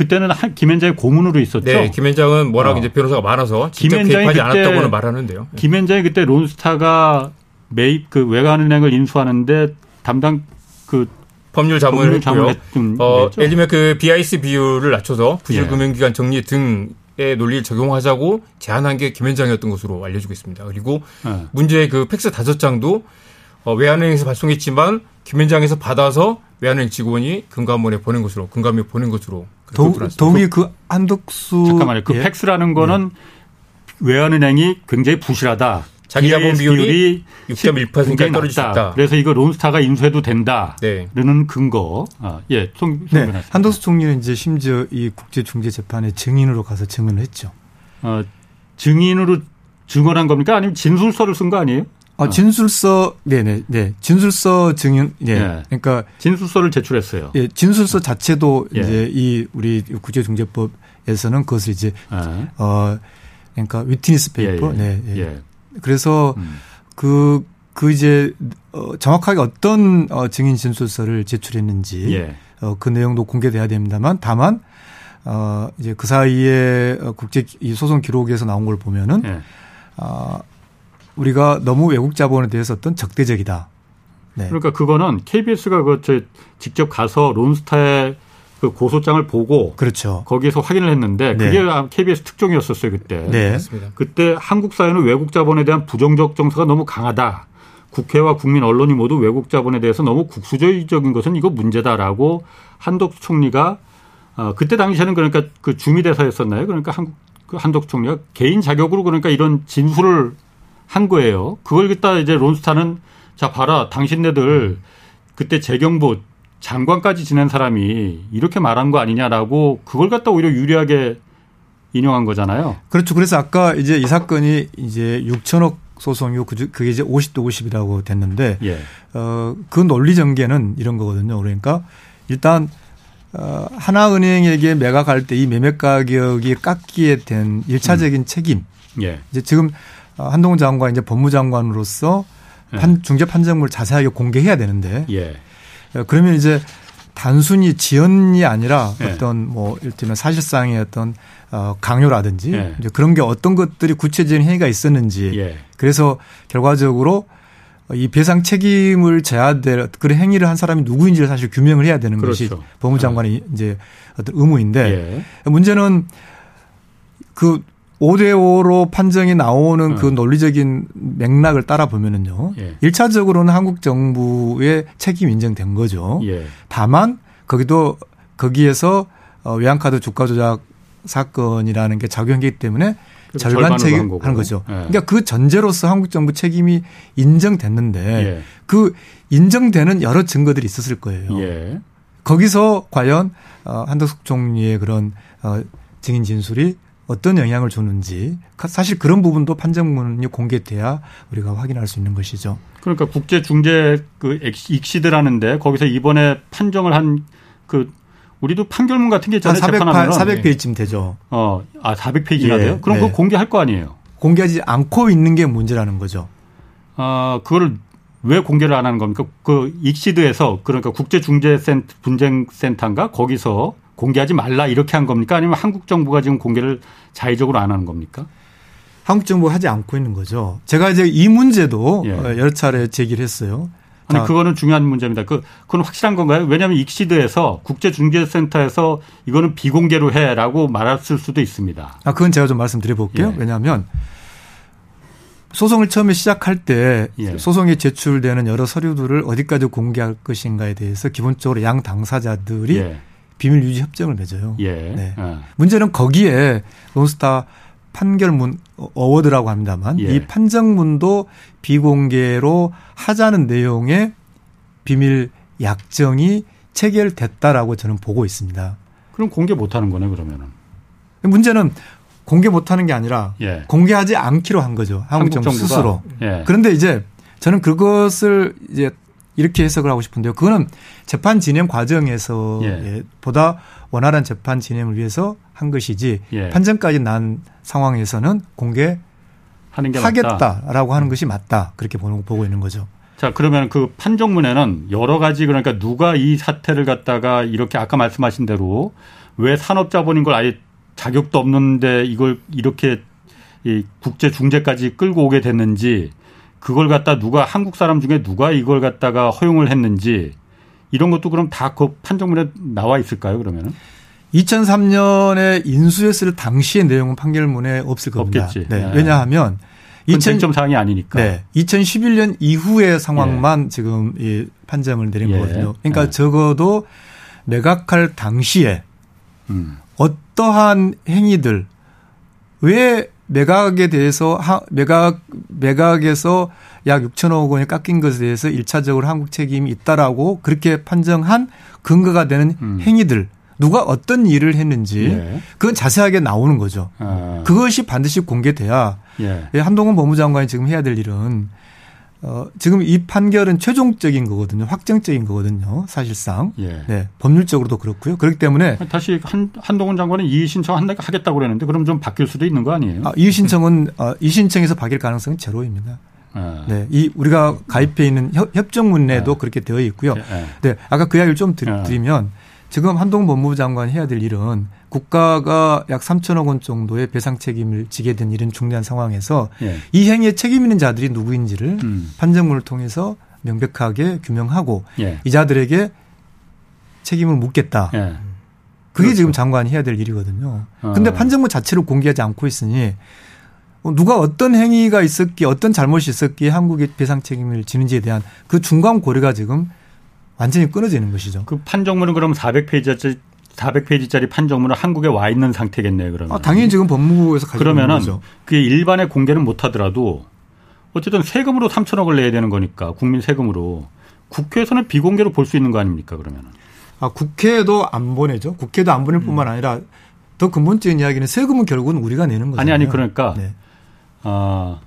그때는 한, 김현장이 고문으로 있었죠. 네, 김현장은 워낙 어. 이제 변호사가 많아서 김현장이 그때 않았다고는 말하는데요. 네. 김현장이 그때 론스타가 매입 그 외환은행을 인수하는데 담당 그 법률 자문을 했고요. 어, 예를 들면 그 BIS 비율을 낮춰서 부실금융기관 정리 등의 논리를 적용하자고 제안한 게 김현장이었던 것으로 알려지고 있습니다. 그리고 네. 문제의 그 팩스 다섯 장도 어, 외환은행에서 발송했지만 김현장에서 받아서 외환은행 직원이 금감원에 보낸 것으로 금감원에 보낸 것으로 도, 더욱이 그 한덕수 잠깐만요. 그 예. 팩스라는 거는 예. 외환은행이 굉장히 부실하다. 자기 자본 비율이 6.1%까지 떨어질 수 있다. 그래서 이거 론스타가 인수해도 된다는 네. 근거. 아, 예, 송, 송 네. 한덕수 총리는 이제 심지어 이 국제중재재판에 증인으로 가서 증언을 했죠. 어, 증인으로 증언한 겁니까? 아니면 진술서를 쓴 거 아니에요? 아, 진술서, 네네, 네. 진술서 증인, 예. 예. 그러니까. 진술서를 제출했어요. 예. 진술서 자체도 예. 이제 이 우리 국제중재법에서는 그것을 이제, 예. 어, 그러니까 witness paper, 예, 예. 네. 예. 그래서 음. 그, 그 이제, 어, 정확하게 어떤 어, 증인 진술서를 제출했는지, 어, 그 내용도 공개돼야 됩니다만, 다만, 어, 이제 그 사이에 어, 국제 이 소송 기록에서 나온 걸 보면은, 어, 우리가 너무 외국 자본에 대해서 어떤 적대적이다. 네. 그러니까 그거는 KBS가 그 저 직접 가서 론스타의 그 고소장을 보고 그렇죠. 거기에서 확인을 했는데 네. 그게 KBS 특종이었었어요 그때. 네. 그때 한국 사회는 외국 자본에 대한 부정적 정서가 너무 강하다. 국회와 국민 언론이 모두 외국 자본에 대해서 너무 국수주의적인 것은 이거 문제다라고 한덕수 총리가 어, 그때 당시에는 그러니까 그 주미 대사였었나요? 그러니까 한국 그 한덕수 총리가 개인 자격으로 그러니까 이런 진술을 한 거예요. 그걸 갖다 이제 론스타는 자 봐라 당신네들 그때 재경부 장관까지 지낸 사람이 이렇게 말한 거 아니냐라고 그걸 갖다 오히려 유리하게 인용한 거잖아요. 그렇죠. 그래서 아까 이제 이 사건이 이제 6천억 소송이고 그게 이제 50대 50이라고 됐는데 예. 어, 그 논리 전개는 이런 거거든요. 그러니까 일단 어, 하나은행에게 매각할 때 이 매매 가격이 깎이게 된 일차적인 음. 책임. 예. 이제 지금 어, 한동훈 장관 이제 법무장관으로서 예. 판, 중재 판정문을 자세하게 공개해야 되는데 예. 어, 그러면 이제 단순히 지연이 아니라 예. 어떤 뭐 일테면 사실상의 어떤 어 강요라든지 예. 이제 그런 게 어떤 것들이 구체적인 행위가 있었는지 예. 그래서 결과적으로 이 배상 책임을 져야 될 그런 행위를 한 사람이 누구인지를 사실 규명을 해야 되는 그렇죠. 것이 법무장관의 예. 이제 어떤 의무인데 문제는 그 5대5로 판정이 나오는 그 어. 논리적인 맥락을 따라 보면은요. 예. 1차적으로는 한국 정부의 책임 인정된 거죠. 예. 다만 거기도 거기에서 어, 외환카드 주가 조작 사건이라는 게 작용했기 때문에 절반 책임 하는 거죠. 예. 그러니까 그 전제로서 한국 정부 책임이 인정됐는데 예. 그 인정되는 여러 증거들이 있었을 거예요. 예. 거기서 과연 어, 한덕숙 총리의 그런 어, 증인 진술이 어떤 영향을 주는지 사실 그런 부분도 판정문이 공개돼야 우리가 확인할 수 있는 것이죠. 그러니까 국제 중재 그 익시드라는데 거기서 이번에 판정을 한 그 우리도 판결문 같은 게 있잖아요. 400, 재판하면 400페이지쯤 되죠. 어, 아 400페이지나 예, 돼요? 그럼 네. 그거 공개할 거 아니에요? 공개하지 않고 있는 게 문제라는 거죠. 아, 그거를 왜 공개를 안 하는 겁니까? 그 익시드에서 그러니까 국제중재센터 분쟁센터인가 거기서 공개하지 말라 이렇게 한 겁니까? 아니면 한국 정부가 지금 공개를 자의적으로 안 하는 겁니까? 한국 정부가 하지 않고 있는 거죠. 제가 이제 이 문제도 예. 어, 여러 차례 제기를 했어요. 아니 그거는 중요한 문제입니다. 그 그건 확실한 건가요? 왜냐하면 익시드에서 국제중재센터에서 이거는 비공개로 해라고 말했을 수도 있습니다. 아 그건 제가 좀 말씀드려 볼게요. 예. 왜냐하면 소송을 처음에 시작할 때 예. 소송에 제출되는 여러 서류들을 어디까지 공개할 것인가에 대해서 기본적으로 양 당사자들이 예. 비밀 유지 협정을 맺어요. 예. 네. 어. 문제는 거기에 론스타 판결문 어워드라고 합니다만 예. 이 판정문도 비공개로 하자는 내용의 비밀 약정이 체결됐다라고 저는 보고 있습니다. 그럼 공개 못 하는 거네 그러면은. 문제는 공개 못 하는 게 아니라 예. 공개하지 않기로 한 거죠. 한국, 정부 스스로. 예. 그런데 이제 저는 그것을 이제 이렇게 해석을 하고 싶은데요. 그거는 재판 진행 과정에서 예. 보다 원활한 재판 진행을 위해서 한 것이지 예. 판정까지 난 상황에서는 공개 하는 게 하겠다라고 하는 음. 것이 맞다 그렇게 보고 있는 거죠. 자 그러면 그 판정문에는 여러 가지 그러니까 누가 이 사태를 갖다가 이렇게 아까 말씀하신 대로 왜 산업자본인 걸 아예 자격도 없는데 이걸 이렇게 이 국제 중재까지 끌고 오게 됐는지 그걸 갖다 누가 한국 사람 중에 누가 이걸 갖다가 허용을 했는지 이런 것도 그럼 다 그 판정문에 나와 있을까요 그러면은? 2003년에 인수했을 당시의 내용은 판결문에 없을 겁니다. 없겠지. 네. 네. 왜냐하면 2000점 사항이 아니니까. 네. 2011년 이후의 상황만 예. 지금 이 판정을 내린 예. 거거든요. 그러니까 예. 적어도 매각할 당시에 음. 어떠한 행위들 왜 매각에 대해서 하, 매각 매각에서 약 6천억 원이 깎인 것에 대해서 1차적으로 한국 책임이 있다라고 그렇게 판정한 근거가 되는 음. 행위들 누가 어떤 일을 했는지 예. 그건 자세하게 나오는 거죠. 아. 그것이 반드시 공개돼야 예. 한동훈 법무장관이 지금 해야 될 일은 어, 지금 이 판결은 최종적인 거거든요. 확정적인 거거든요. 사실상. 예. 네. 법률적으로도 그렇고요. 그렇기 때문에 다시 한 한동훈 장관은 이의 신청 하겠다고 그랬는데 그럼 좀 바뀔 수도 있는 거 아니에요? 아, 이의 신청은 어, 이의 신청에서 바뀔 가능성은 제로입니다. 아. 네. 이 우리가 가입해 있는 협, 정문에도 아. 그렇게 되어 있고요. 예, 예. 네. 아까 그 이야기를 좀 드리 면 지금 한동훈 법무부 장관이 해야 될 일은 국가가 약 3천억 원 정도의 배상 책임을 지게 된 이런 중대한 상황에서 예. 이 행위에 책임 있는 자들이 누구인지를 음. 판정문을 통해서 명백하게 규명하고 예. 이 자들에게 책임을 묻겠다. 예. 그게 그렇죠. 지금 장관이 해야 될 일이거든요. 어. 근데 판정문 자체를 공개하지 않고 있으니 누가 어떤 행위가 있었기에 어떤 잘못이 있었기에 한국의 배상 책임을 지는지에 대한 그 중간 고려가 지금 완전히 끊어지는 것이죠. 그 판정문은 그럼 400페이지짜리 400페이지짜리 판정문은 한국에 와 있는 상태겠네요. 그러면. 아, 당연히 지금 법무부에서 가지고 그러면은 거죠. 그게 일반에 공개는 못 하더라도 어쨌든 세금으로 3천억을 내야 되는 거니까 국민 세금으로 국회에서는 비공개로 볼 수 있는 거 아닙니까 그러면은. 아, 국회도 안 보내죠. 국회도 안 보낼 뿐만 음. 아니라 더 근본적인 이야기는 세금은 결국은 우리가 내는 거죠. 아니 아니 그러니까 네. 아,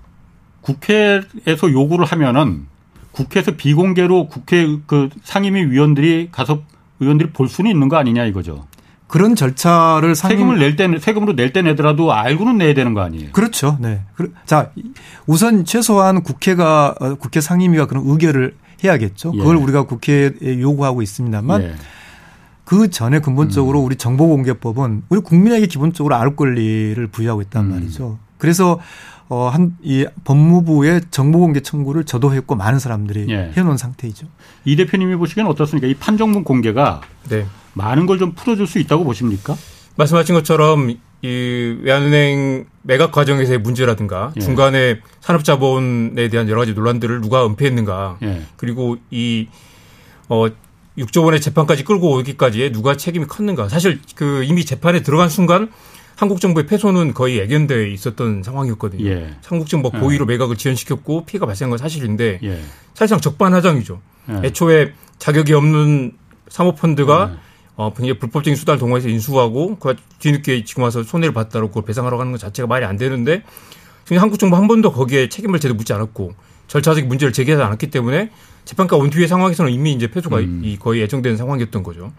국회에서 요구를 하면은 국회에서 비공개로 국회 그 상임위 위원들이 가서 의원들이 볼 수는 있는 거 아니냐 이거죠. 그런 절차를 상임... 세금을 낼 때, 세금으로 낼 때 내더라도 알고는 내야 되는 거 아니에요? 그렇죠. 네. 자, 우선 최소한 국회가, 어, 국회 상임위가 그런 의결을 해야겠죠. 예. 그걸 우리가 국회에 요구하고 있습니다만 예. 그 전에 근본적으로 음. 우리 정보공개법은 우리 국민에게 기본적으로 알 권리를 부여하고 있단 음. 말이죠. 그래서 어, 한, 이 법무부의 정보공개 청구를 저도 했고 많은 사람들이 예. 해놓은 상태이죠. 이 대표님이 보시기엔 어떻습니까? 이 판정문 공개가 네. 많은 걸 좀 풀어줄 수 있다고 보십니까? 말씀하신 것처럼 이 외환은행 매각 과정에서의 문제라든가 예. 중간에 산업자본에 대한 여러 가지 논란들을 누가 은폐했는가 예. 그리고 이 어, 6조 원의 재판까지 끌고 오기까지에 누가 책임이 컸는가 사실 그 이미 재판에 들어간 순간 한국 정부의 패소는 거의 예견돼 있었던 상황이었거든요. 예. 한국 정부가 고의로 예. 매각을 지연시켰고 피해가 발생한 건 사실인데 예. 사실상 적반하장이죠. 예. 애초에 자격이 없는 사모펀드가 예. 어, 굉장히 불법적인 수단을 동원해서 인수하고 그 뒤늦게 지금 와서 손해를 봤다고 그걸 배상하러 가는 것 자체가 말이 안 되는데 지금 한국 정부 한 번도 거기에 책임을 제대로 묻지 않았고 절차적 문제를 제기하지 않았기 때문에 재판가 온 뒤의 상황에서는 이미 이제 패소가 음. 거의 예정된 상황이었던 거죠.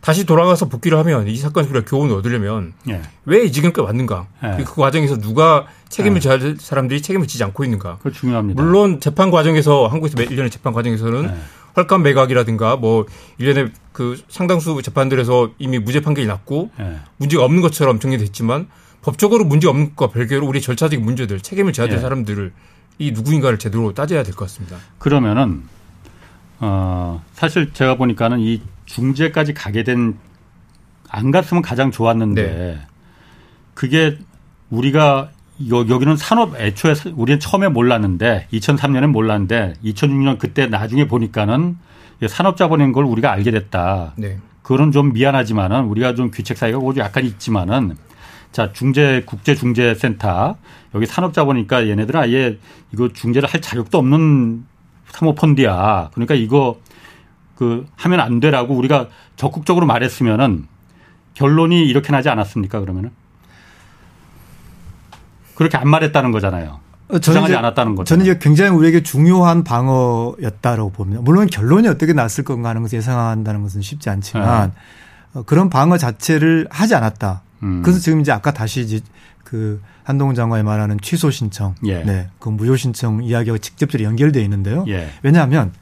다시 돌아가서 복귀를 하면 이 사건에서 우리가 교훈을 얻으려면 예. 왜 지금까지 왔는가? 예. 그 과정에서 누가 책임을 예. 져야 할 사람들이 책임을 지지 않고 있는가? 그 중요합니다. 물론 재판 과정에서 한국에서 1년의 재판 과정에서는 예. 헐값 매각이라든가 뭐 1년에 그 상당수 재판들에서 이미 무죄 판결이 났고 예. 문제가 없는 것처럼 정리됐지만 법적으로 문제 없는 것과 별개로 우리 절차적인 문제들 책임을 져야 될 예. 사람들을 이 누구인가를 제대로 따져야 될 것 같습니다. 그러면은 어 사실 제가 보니까는 이 중재까지 가게 된 안 갔으면 가장 좋았는데 네. 그게 우리가 여기는 산업 애초에 우리는 처음에 몰랐는데 2003년에 몰랐는데 2006년 그때 나중에 보니까는 산업자본인 걸 우리가 알게 됐다. 네. 그거는 좀 미안하지만은 우리가 좀 귀책 사이가 약간 있지만은 자 중재 국제 중재 센터 여기 산업자본이니까 얘네들 아예 이거 중재를 할 자격도 없는 사모펀드야. 그러니까 이거 그 하면 안 되라고 우리가 적극적으로 말했으면은 결론이 이렇게 나지 않았습니까 그러면은 그렇게 안 말했다는 거잖아요. 어, 주장하지 않았다는 거죠. 저는 이제 굉장히 우리에게 중요한 방어였다라고 봅니다. 물론 결론이 어떻게 났을 건가 하는 것을 예상한다는 것은 쉽지 않지만 네. 그런 방어 자체를 하지 않았다. 음. 그래서 지금 이제 아까 다시 이제 그 한동훈 장관이 말하는 취소 신청, 예. 네, 그 무효 신청 이야기하고 직접적으로 연결되어 있는데요. 예. 왜냐하면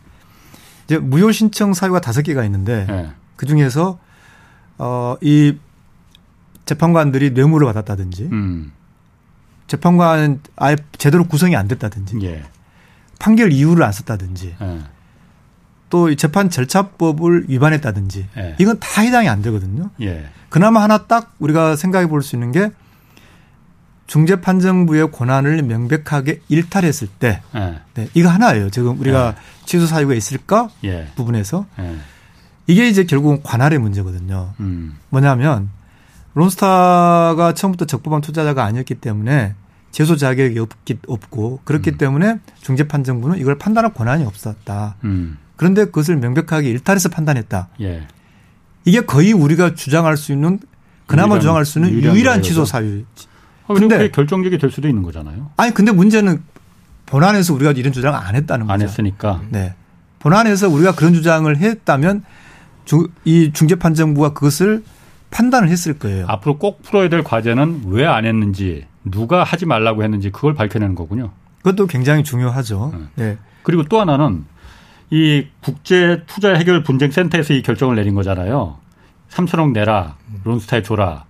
이제 무효 신청 사유가 다섯 개가 있는데 네. 그 중에서 어이 재판관들이 뇌물을 받았다든지 음. 재판관 아예 제대로 구성이 안 됐다든지 예. 판결 이유를 안 썼다든지 예. 또 재판 절차법을 위반했다든지 예. 이건 다 해당이 안 되거든요. 예. 그나마 하나 딱 우리가 생각해 볼 수 있는 게 중재판정부의 권한을 명백하게 일탈했을 때, 네. 네, 이거 하나예요. 지금 우리가 네. 취소 사유가 있을까 예. 부분에서 예. 이게 이제 결국은 관할의 문제거든요. 음. 뭐냐면 론스타가 처음부터 적법한 투자자가 아니었기 때문에 제소 자격이 없기 없고 그렇기 음. 때문에 중재판정부는 이걸 판단할 권한이 없었다. 음. 그런데 그것을 명백하게 일탈해서 판단했다. 예. 이게 거의 우리가 주장할 수 있는 그나마 유일한, 주장할 수 있는 유일한, 유일한 취소 사유. 아, 근데 결정적이 될 수도 있는 거잖아요. 아니 근데 문제는 본안에서 우리가 이런 주장을 안 했다는 거죠. 안 했으니까. 네. 본안에서 우리가 그런 주장을 했다면 주, 이 중재판정부가 그것을 판단을 했을 거예요. 앞으로 꼭 풀어야 될 과제는 왜 안 했는지, 누가 하지 말라고 했는지 그걸 밝혀내는 거군요. 그것도 굉장히 중요하죠. 네. 네. 그리고 또 하나는 이 국제 투자 해결 분쟁 센터에서 이 결정을 내린 거잖아요. 3천억 내라, 론스타에 줘라.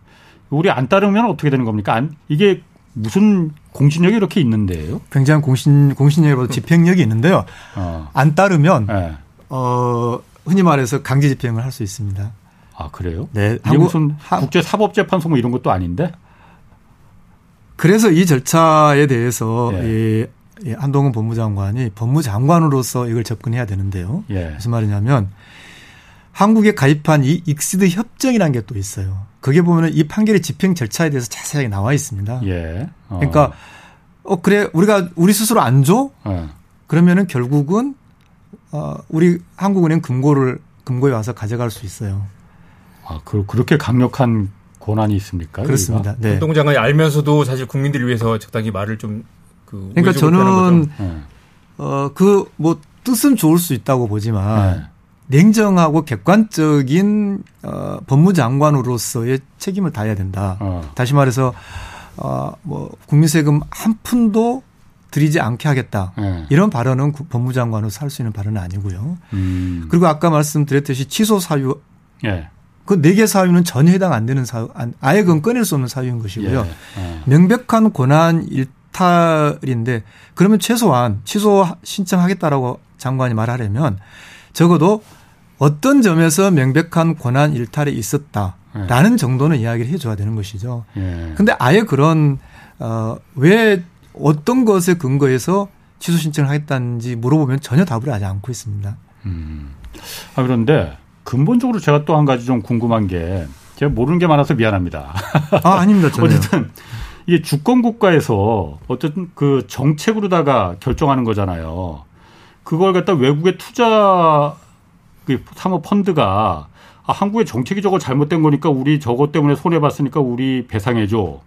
우리 안 따르면 어떻게 되는 겁니까? 안, 이게 무슨 공신력이 이렇게 있는데요? 굉장히 공신 공신력으로 집행력이 있는데요. 어. 안 따르면 네. 어 흔히 말해서 강제 집행을 할 수 있습니다. 아 그래요? 네. 이게 무슨 국제 사법 재판소 뭐 이런 것도 아닌데? 그래서 이 절차에 대해서 예. 이 한동훈 법무장관이 법무장관으로서 이걸 접근해야 되는데요. 예. 무슨 말이냐면 한국에 가입한 이 익시드 협정이라는 게 또 있어요. 거기에 보면은 이 판결의 집행 절차에 대해서 자세하게 나와 있습니다. 예. 어. 그러니까 어 그래 우리가 우리 스스로 안 줘? 예. 그러면은 결국은 어 우리 한국은행 금고를 금고에 와서 가져갈 수 있어요. 아, 그 그렇게 강력한 권한이 있습니까? 그렇습니다. 네. 운동장관이 알면서도 사실 국민들을 위해서 적당히 말을 좀 그. 그러니까 저는 네. 어그 뭐 뜻은 좋을 수 있다고 보지만. 네. 냉정하고 객관적인 어, 법무장관으로서의 책임을 다해야 된다. 어. 다시 말해서 어, 뭐 국민 세금 한 푼도 들이지 않게 하겠다. 네. 이런 발언은 법무장관으로서 할 수 있는 발언은 아니고요. 음. 그리고 아까 말씀드렸듯이 취소 사유 네. 그네 개 사유는 전혀 해당 안 되는 사유, 아예 그건 꺼낼 수 없는 사유인 것이고요. 예. 예. 명백한 권한 일탈인데 그러면 최소한 취소 신청하겠다라고 장관이 말하려면 적어도 어떤 점에서 명백한 권한 일탈이 있었다라는 네. 정도는 이야기를 해줘야 되는 것이죠. 예. 근데 아예 그런 어왜 어떤 것에 근거해서 취소 신청을 하겠다는지 물어보면 전혀 답을 하지 않고 있습니다. 음. 아 그런데 근본적으로 제가 또 한 가지 좀 궁금한 게 제가 모르는 게 많아서 미안합니다. 아 아닙니다. 전혀. 어쨌든 이게 주권 국가에서 어쨌든 그 정책으로다가 결정하는 거잖아요. 그걸 갖다 외국에 투자 그 사모 펀드가 아, 한국의 정책이 저거 잘못된 거니까 우리 저것 때문에 손해 봤으니까 우리 배상해 줘.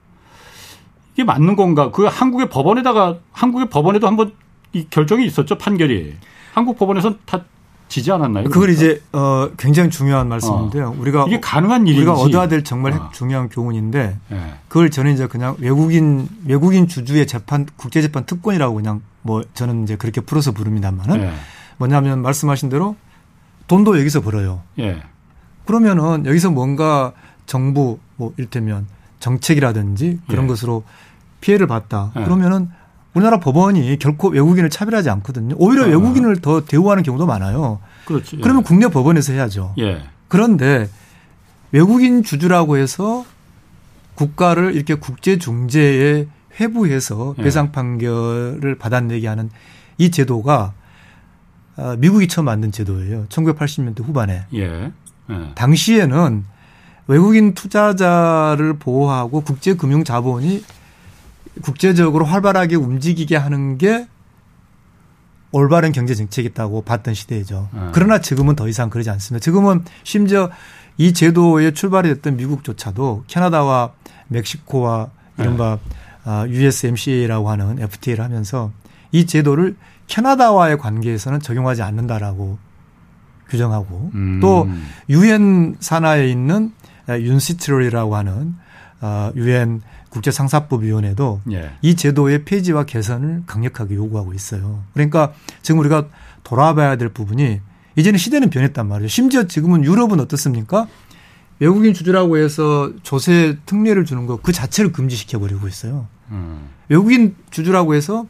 이게 맞는 건가? 그 한국의 법원에다가 한국의 법원에도 한번 이 결정이 있었죠 판결이. 한국 법원에선 다 지지 않았나요? 그걸 그러니까? 이제 어 굉장히 중요한 말씀인데요. 어. 우리가 이게 가능한 일인지 우리가 얻어야 될 정말 어. 중요한 교훈인데 네. 그걸 저는 이제 그냥 외국인 외국인 주주의 재판 국제 재판 특권이라고 그냥 뭐 저는 이제 그렇게 풀어서 부릅니다만은 네. 뭐냐면 말씀하신 대로 돈도 여기서 벌어요. 예. 그러면은 여기서 뭔가 정부 뭐 일테면 정책이라든지 그런 예. 것으로 피해를 봤다. 예. 그러면은 우리나라 법원이 결코 외국인을 차별하지 않거든요. 오히려 아. 외국인을 더 대우하는 경우도 많아요. 그렇지. 예. 그러면 국내 법원에서 해야죠. 예. 그런데 외국인 주주라고 해서 국가를 이렇게 국제 중재에 회부해서 예. 배상 판결을 받아내게 하는 이 제도가 어, 미국이 처음 만든 제도예요. 1980년대 후반에. 예. 예. 당시에는 외국인 투자자를 보호하고 국제 금융 자본이 국제적으로 활발하게 움직이게 하는 게 올바른 경제 정책이었다고 봤던 시대죠. 예. 그러나 지금은 더 이상 그러지 않습니다. 지금은 심지어 이 제도에 출발이 됐던 미국조차도 캐나다와 멕시코와 이른바 예. USMCA라고 하는 FTA를 하면서 이 제도를 캐나다와의 관계에서는 적용하지 않는다라고 규정하고 음. 또 유엔 산하에 있는 윤시트롤이라고 하는 어, 유엔 국제상사법위원회도 예. 이 제도의 폐지와 개선을 강력하게 요구하고 있어요. 그러니까 지금 우리가 돌아봐야 될 부분이 이제는 시대는 변했단 말이죠. 심지어 지금은 유럽은 어떻습니까? 외국인 주주라고 해서 조세 특례를 주는 거그 자체를 금지시켜 버리고 있어요. 음. 외국인 주주라고 해서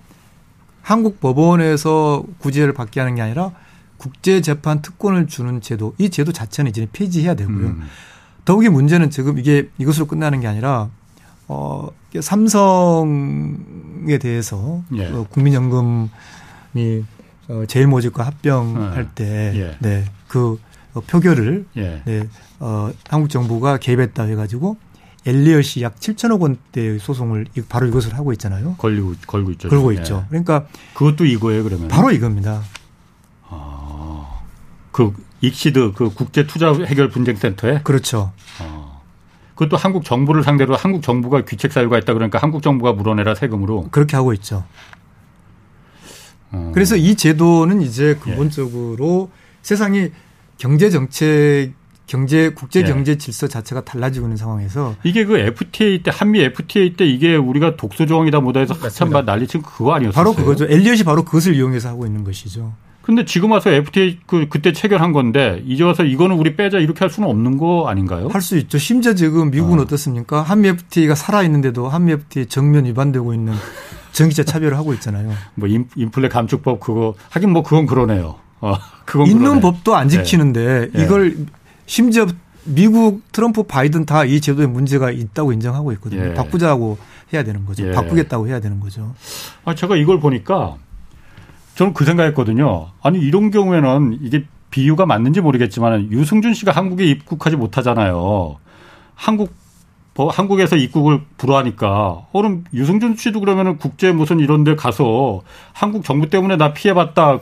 한국 법원에서 구제를 받게 하는 게 아니라 국제 재판 특권을 주는 제도, 이 제도 자체는 이제 폐지해야 되고요. 음. 더욱이 문제는 지금 이게 이것으로 끝나는 게 아니라 어 삼성에 대해서 예. 어, 국민연금이 어, 제일 모직과 합병할 예. 때, 예. 네, 그 어, 표결을 예. 네, 어, 한국 정부가 개입했다 해 가지고 엘리엇이 약 7천억 원대의 소송을 바로 이것을 하고 있잖아요. 걸고 걸고 있죠. 걸고 있죠. 네. 그러니까 그것도 이거예요, 그러면. 바로 이겁니다. 아. 그 익시드 그 국제 투자 해결 분쟁 센터에 그렇죠. 아. 그것도 한국 정부를 상대로 한국 정부가 귀책 사유가 있다 그러니까 한국 정부가 물어내라 세금으로 그렇게 하고 있죠. 어. 그래서 이 제도는 이제 근본적으로 예. 세상이 경제 정책 경제 국제 예. 경제 질서 자체가 달라지고 있는 상황에서 이게 그 FTA 때 한미 FTA 때 이게 우리가 독소 조항이다 뭐다 해서 한참 난리친 그거 아니었어요? 바로 그거죠. 엘리엇이 바로 그것을 이용해서 하고 있는 것이죠. 근데 지금 와서 FTA 그 그때 체결한 건데 이제 와서 이거는 우리 빼자 이렇게 할 수는 없는 거 아닌가요? 할 수 있죠. 심지어 지금 미국은 어. 떻습니까 한미 FTA가 살아 있는데도 한미 FTA 정면 위반되고 있는 전기차 차별을 하고 있잖아요. 뭐 인 플레 감축법 그거 하긴 뭐 그건 그러네요. 어, 그건 있는 그러네. 법도 안 지키는데 네. 이걸 심지어 미국 트럼프 바이든 다 이 제도에 문제가 있다고 인정하고 있거든요. 예. 바꾸자고 해야 되는 거죠. 예. 바꾸겠다고 해야 되는 거죠. 아, 제가 이걸 보니까 저는 그 생각했거든요. 아니 이런 경우에는 이게 비유가 맞는지 모르겠지만 유승준 씨가 한국에 입국하지 못하잖아요. 한국 뭐 한국에서 입국을 불허하니까 어, 그럼 유승준 씨도 그러면은 국제 무슨 이런 데 가서 한국 정부 때문에 나 피해봤다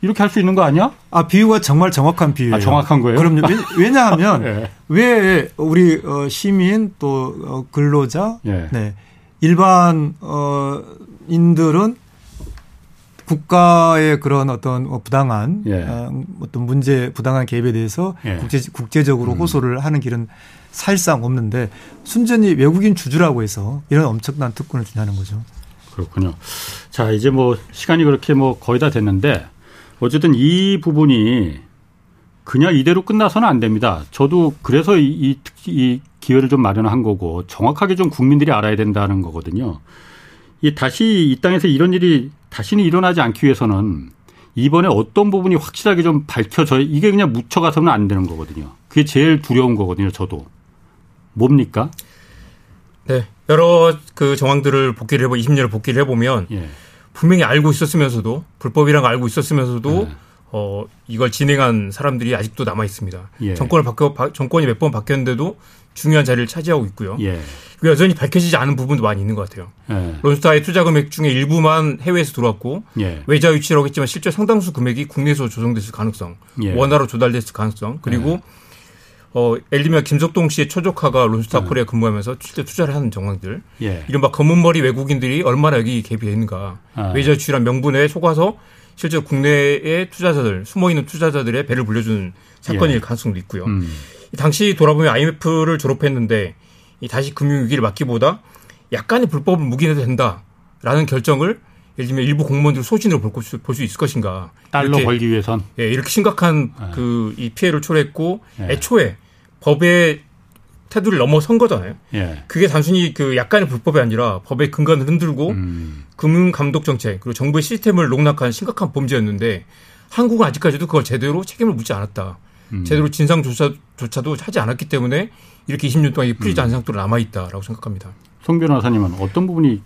이렇게 할 수 있는 거 아니야? 아 비유가 정말 정확한 비유예요. 아, 정확한 거예요? 그럼요. 왜냐하면 네. 왜 우리 어, 시민 또 어, 근로자, 네. 네. 일반 어 인들은 국가의 그런 어떤 어, 부당한 예. 어떤 문제 부당한 개입에 대해서 예. 국제 국제적으로 음. 호소를 하는 길은 사실상 없는데 순전히 외국인 주주라고 해서 이런 엄청난 특권을 주냐는 거죠. 그렇군요. 자 이제 뭐 시간이 그렇게 뭐 거의 다 됐는데 어쨌든 이 부분이 그냥 이대로 끝나서는 안 됩니다. 저도 그래서 이, 이, 이 기회를 좀 마련한 거고 정확하게 좀 국민들이 알아야 된다는 거거든요. 이 다시 이 땅에서 이런 일이 다시는 일어나지 않기 위해서는 이번에 어떤 부분이 확실하게 좀 밝혀져 이게 그냥 묻혀가서는 안 되는 거거든요. 그게 제일 두려운 거거든요. 저도 뭡니까? 네, 여러 그 정황들을 복기를 해보 20년을 복기를 해보면 예. 분명히 알고 있었으면서도 불법이란 걸 알고 있었으면서도 네. 어 이걸 진행한 사람들이 아직도 남아 있습니다. 예. 정권을 바뀌어 정권이 몇 번 바뀌었는데도 중요한 자리를 차지하고 있고요. 예. 여전히 밝혀지지 않은 부분도 많이 있는 것 같아요. 예. 론스타의 투자 금액 중에 일부만 해외에서 들어왔고 예. 외자 유치라고 했지만 실제 상당수 금액이 국내에서 조성됐을 가능성, 예. 원화로 조달됐을 가능성, 그리고 예. 어, 들면 김석동 씨의 초조카가 론스타 코리아 근무하면서 실제 투자를 하는 정황들. 예. 이른바 검은머리 외국인들이 얼마나 여기 개입해 있는가. 아. 외자 유치란 명분에 속아서 실제 국내의 투자자들, 숨어있는 투자자들의 배를 불려주는 사건일 예. 가능성도 있고요. 음. 당시 돌아보면 IMF를 졸업했는데 이 다시 금융위기를 막기보다 약간의 불법을 묵인해도 된다라는 결정을 예를 들면 일부 공무원들 소신으로 볼 수 있을 것인가. 달러 이렇게, 벌기 위해선. 예, 이렇게 심각한 네. 그이 피해를 초래했고 네. 애초에 법의 태도를 넘어선 거잖아요. 예. 그게 단순히 그 약간의 불법이 아니라 법의 근간을 흔들고 음. 금융 감독 정책 그리고 정부의 시스템을 농락한 심각한 범죄였는데 한국은 아직까지도 그걸 제대로 책임을 묻지 않았다. 음. 제대로 진상 조사조차도 하지 않았기 때문에 이렇게 20년 동안 이 풀리지 않은 음. 상태로 남아 있다라고 생각합니다. 송 변호사님은 어떤 부분이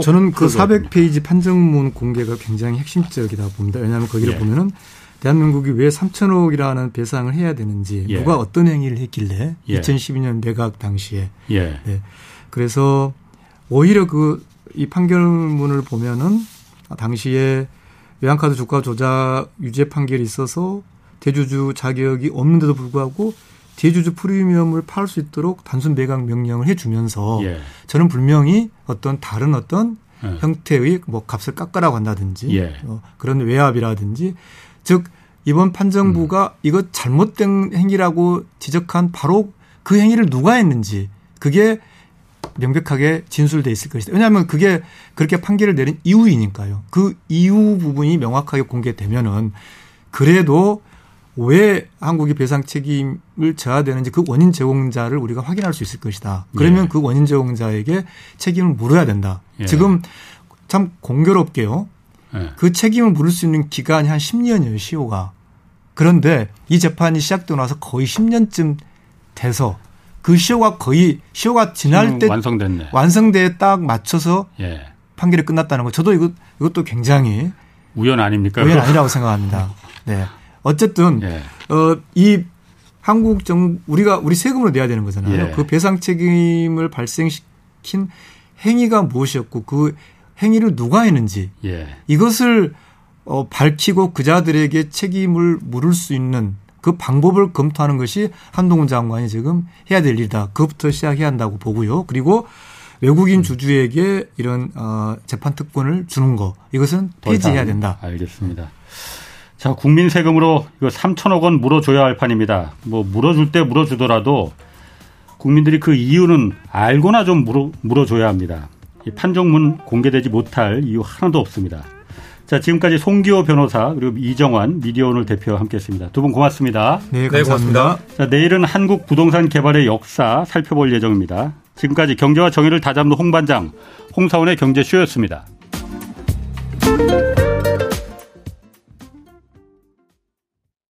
저는 그 400페이지 판정문 공개가 굉장히 핵심적이다 봅니다. 왜냐하면 거기를 예. 보면은 대한민국이 왜 3천억이라는 배상을 해야 되는지 예. 누가 어떤 행위를 했길래 예. 2012년 매각 당시에 예. 네. 그래서 오히려 그 이 판결문을 보면은 당시에 외환카드 주가 조작 유죄 판결이 있어서 대주주 자격이 없는데도 불구하고 대주주 프리미엄을 팔 수 있도록 단순 매각 명령을 해주면서 예. 저는 분명히 어떤 다른 어떤 예. 형태의 뭐 값을 깎으라고 한다든지 예. 어, 그런 외압이라든지 즉 이번 판정부가 음. 이거 잘못된 행위라고 지적한 바로 그 행위를 누가 했는지 그게 명백하게 진술돼 있을 것이다. 왜냐하면 그게 그렇게 판결을 내린 이유이니까요. 그 이유 부분이 명확하게 공개되면은 그래도 왜 한국이 배상 책임을 져야 되는지 그 원인 제공자를 우리가 확인할 수 있을 것이다. 그러면 예. 그 원인 제공자에게 책임을 물어야 된다. 예. 지금 참 공교롭게요. 예. 그 책임을 물을 수 있는 기간이 한 10년이에요, 시효가. 그런데 이 재판이 시작되고 나서 거의 10년쯤 돼서 그 시효가 거의 시효가 지날 때 완성됐네. 완성대에 딱 맞춰서 예. 판결이 끝났다는 거. 저도 이것 이것도 굉장히 우연 아닙니까? 우연 아니라고 생각합니다. 네. 어쨌든 예. 어 이 한국 정 우리가 우리 세금으로 내야 되는 거잖아요. 예. 그 배상 책임을 발생시킨 행위가 무엇이었고 그 행위를 누가 했는지 예. 이것을 어 밝히고 그자들에게 책임을 물을 수 있는 그 방법을 검토하는 것이 한동훈 장관이 지금 해야 될 일이다. 그것부터 시작해야 한다고 보고요. 그리고 외국인 주주에게 이런 어, 재판 특권을 주는 거 이것은 폐지해야 된다. 알겠습니다. 자, 국민 세금으로 이거 3천억 원 물어줘야 할 판입니다. 뭐 물어줄 때 물어주더라도 국민들이 그 이유는 알고나 좀 물어, 물어줘야 합니다. 이 판정문 공개되지 못할 이유 하나도 없습니다. 자, 지금까지 송기호 변호사 그리고 이정환 미디어오늘 대표와 함께했습니다. 두 분 고맙습니다. 네, 감사합니다. 네, 자, 내일은 한국 부동산 개발의 역사 살펴볼 예정입니다. 지금까지 경제와 정의를 다잡는 홍반장 홍사원의 경제쇼였습니다.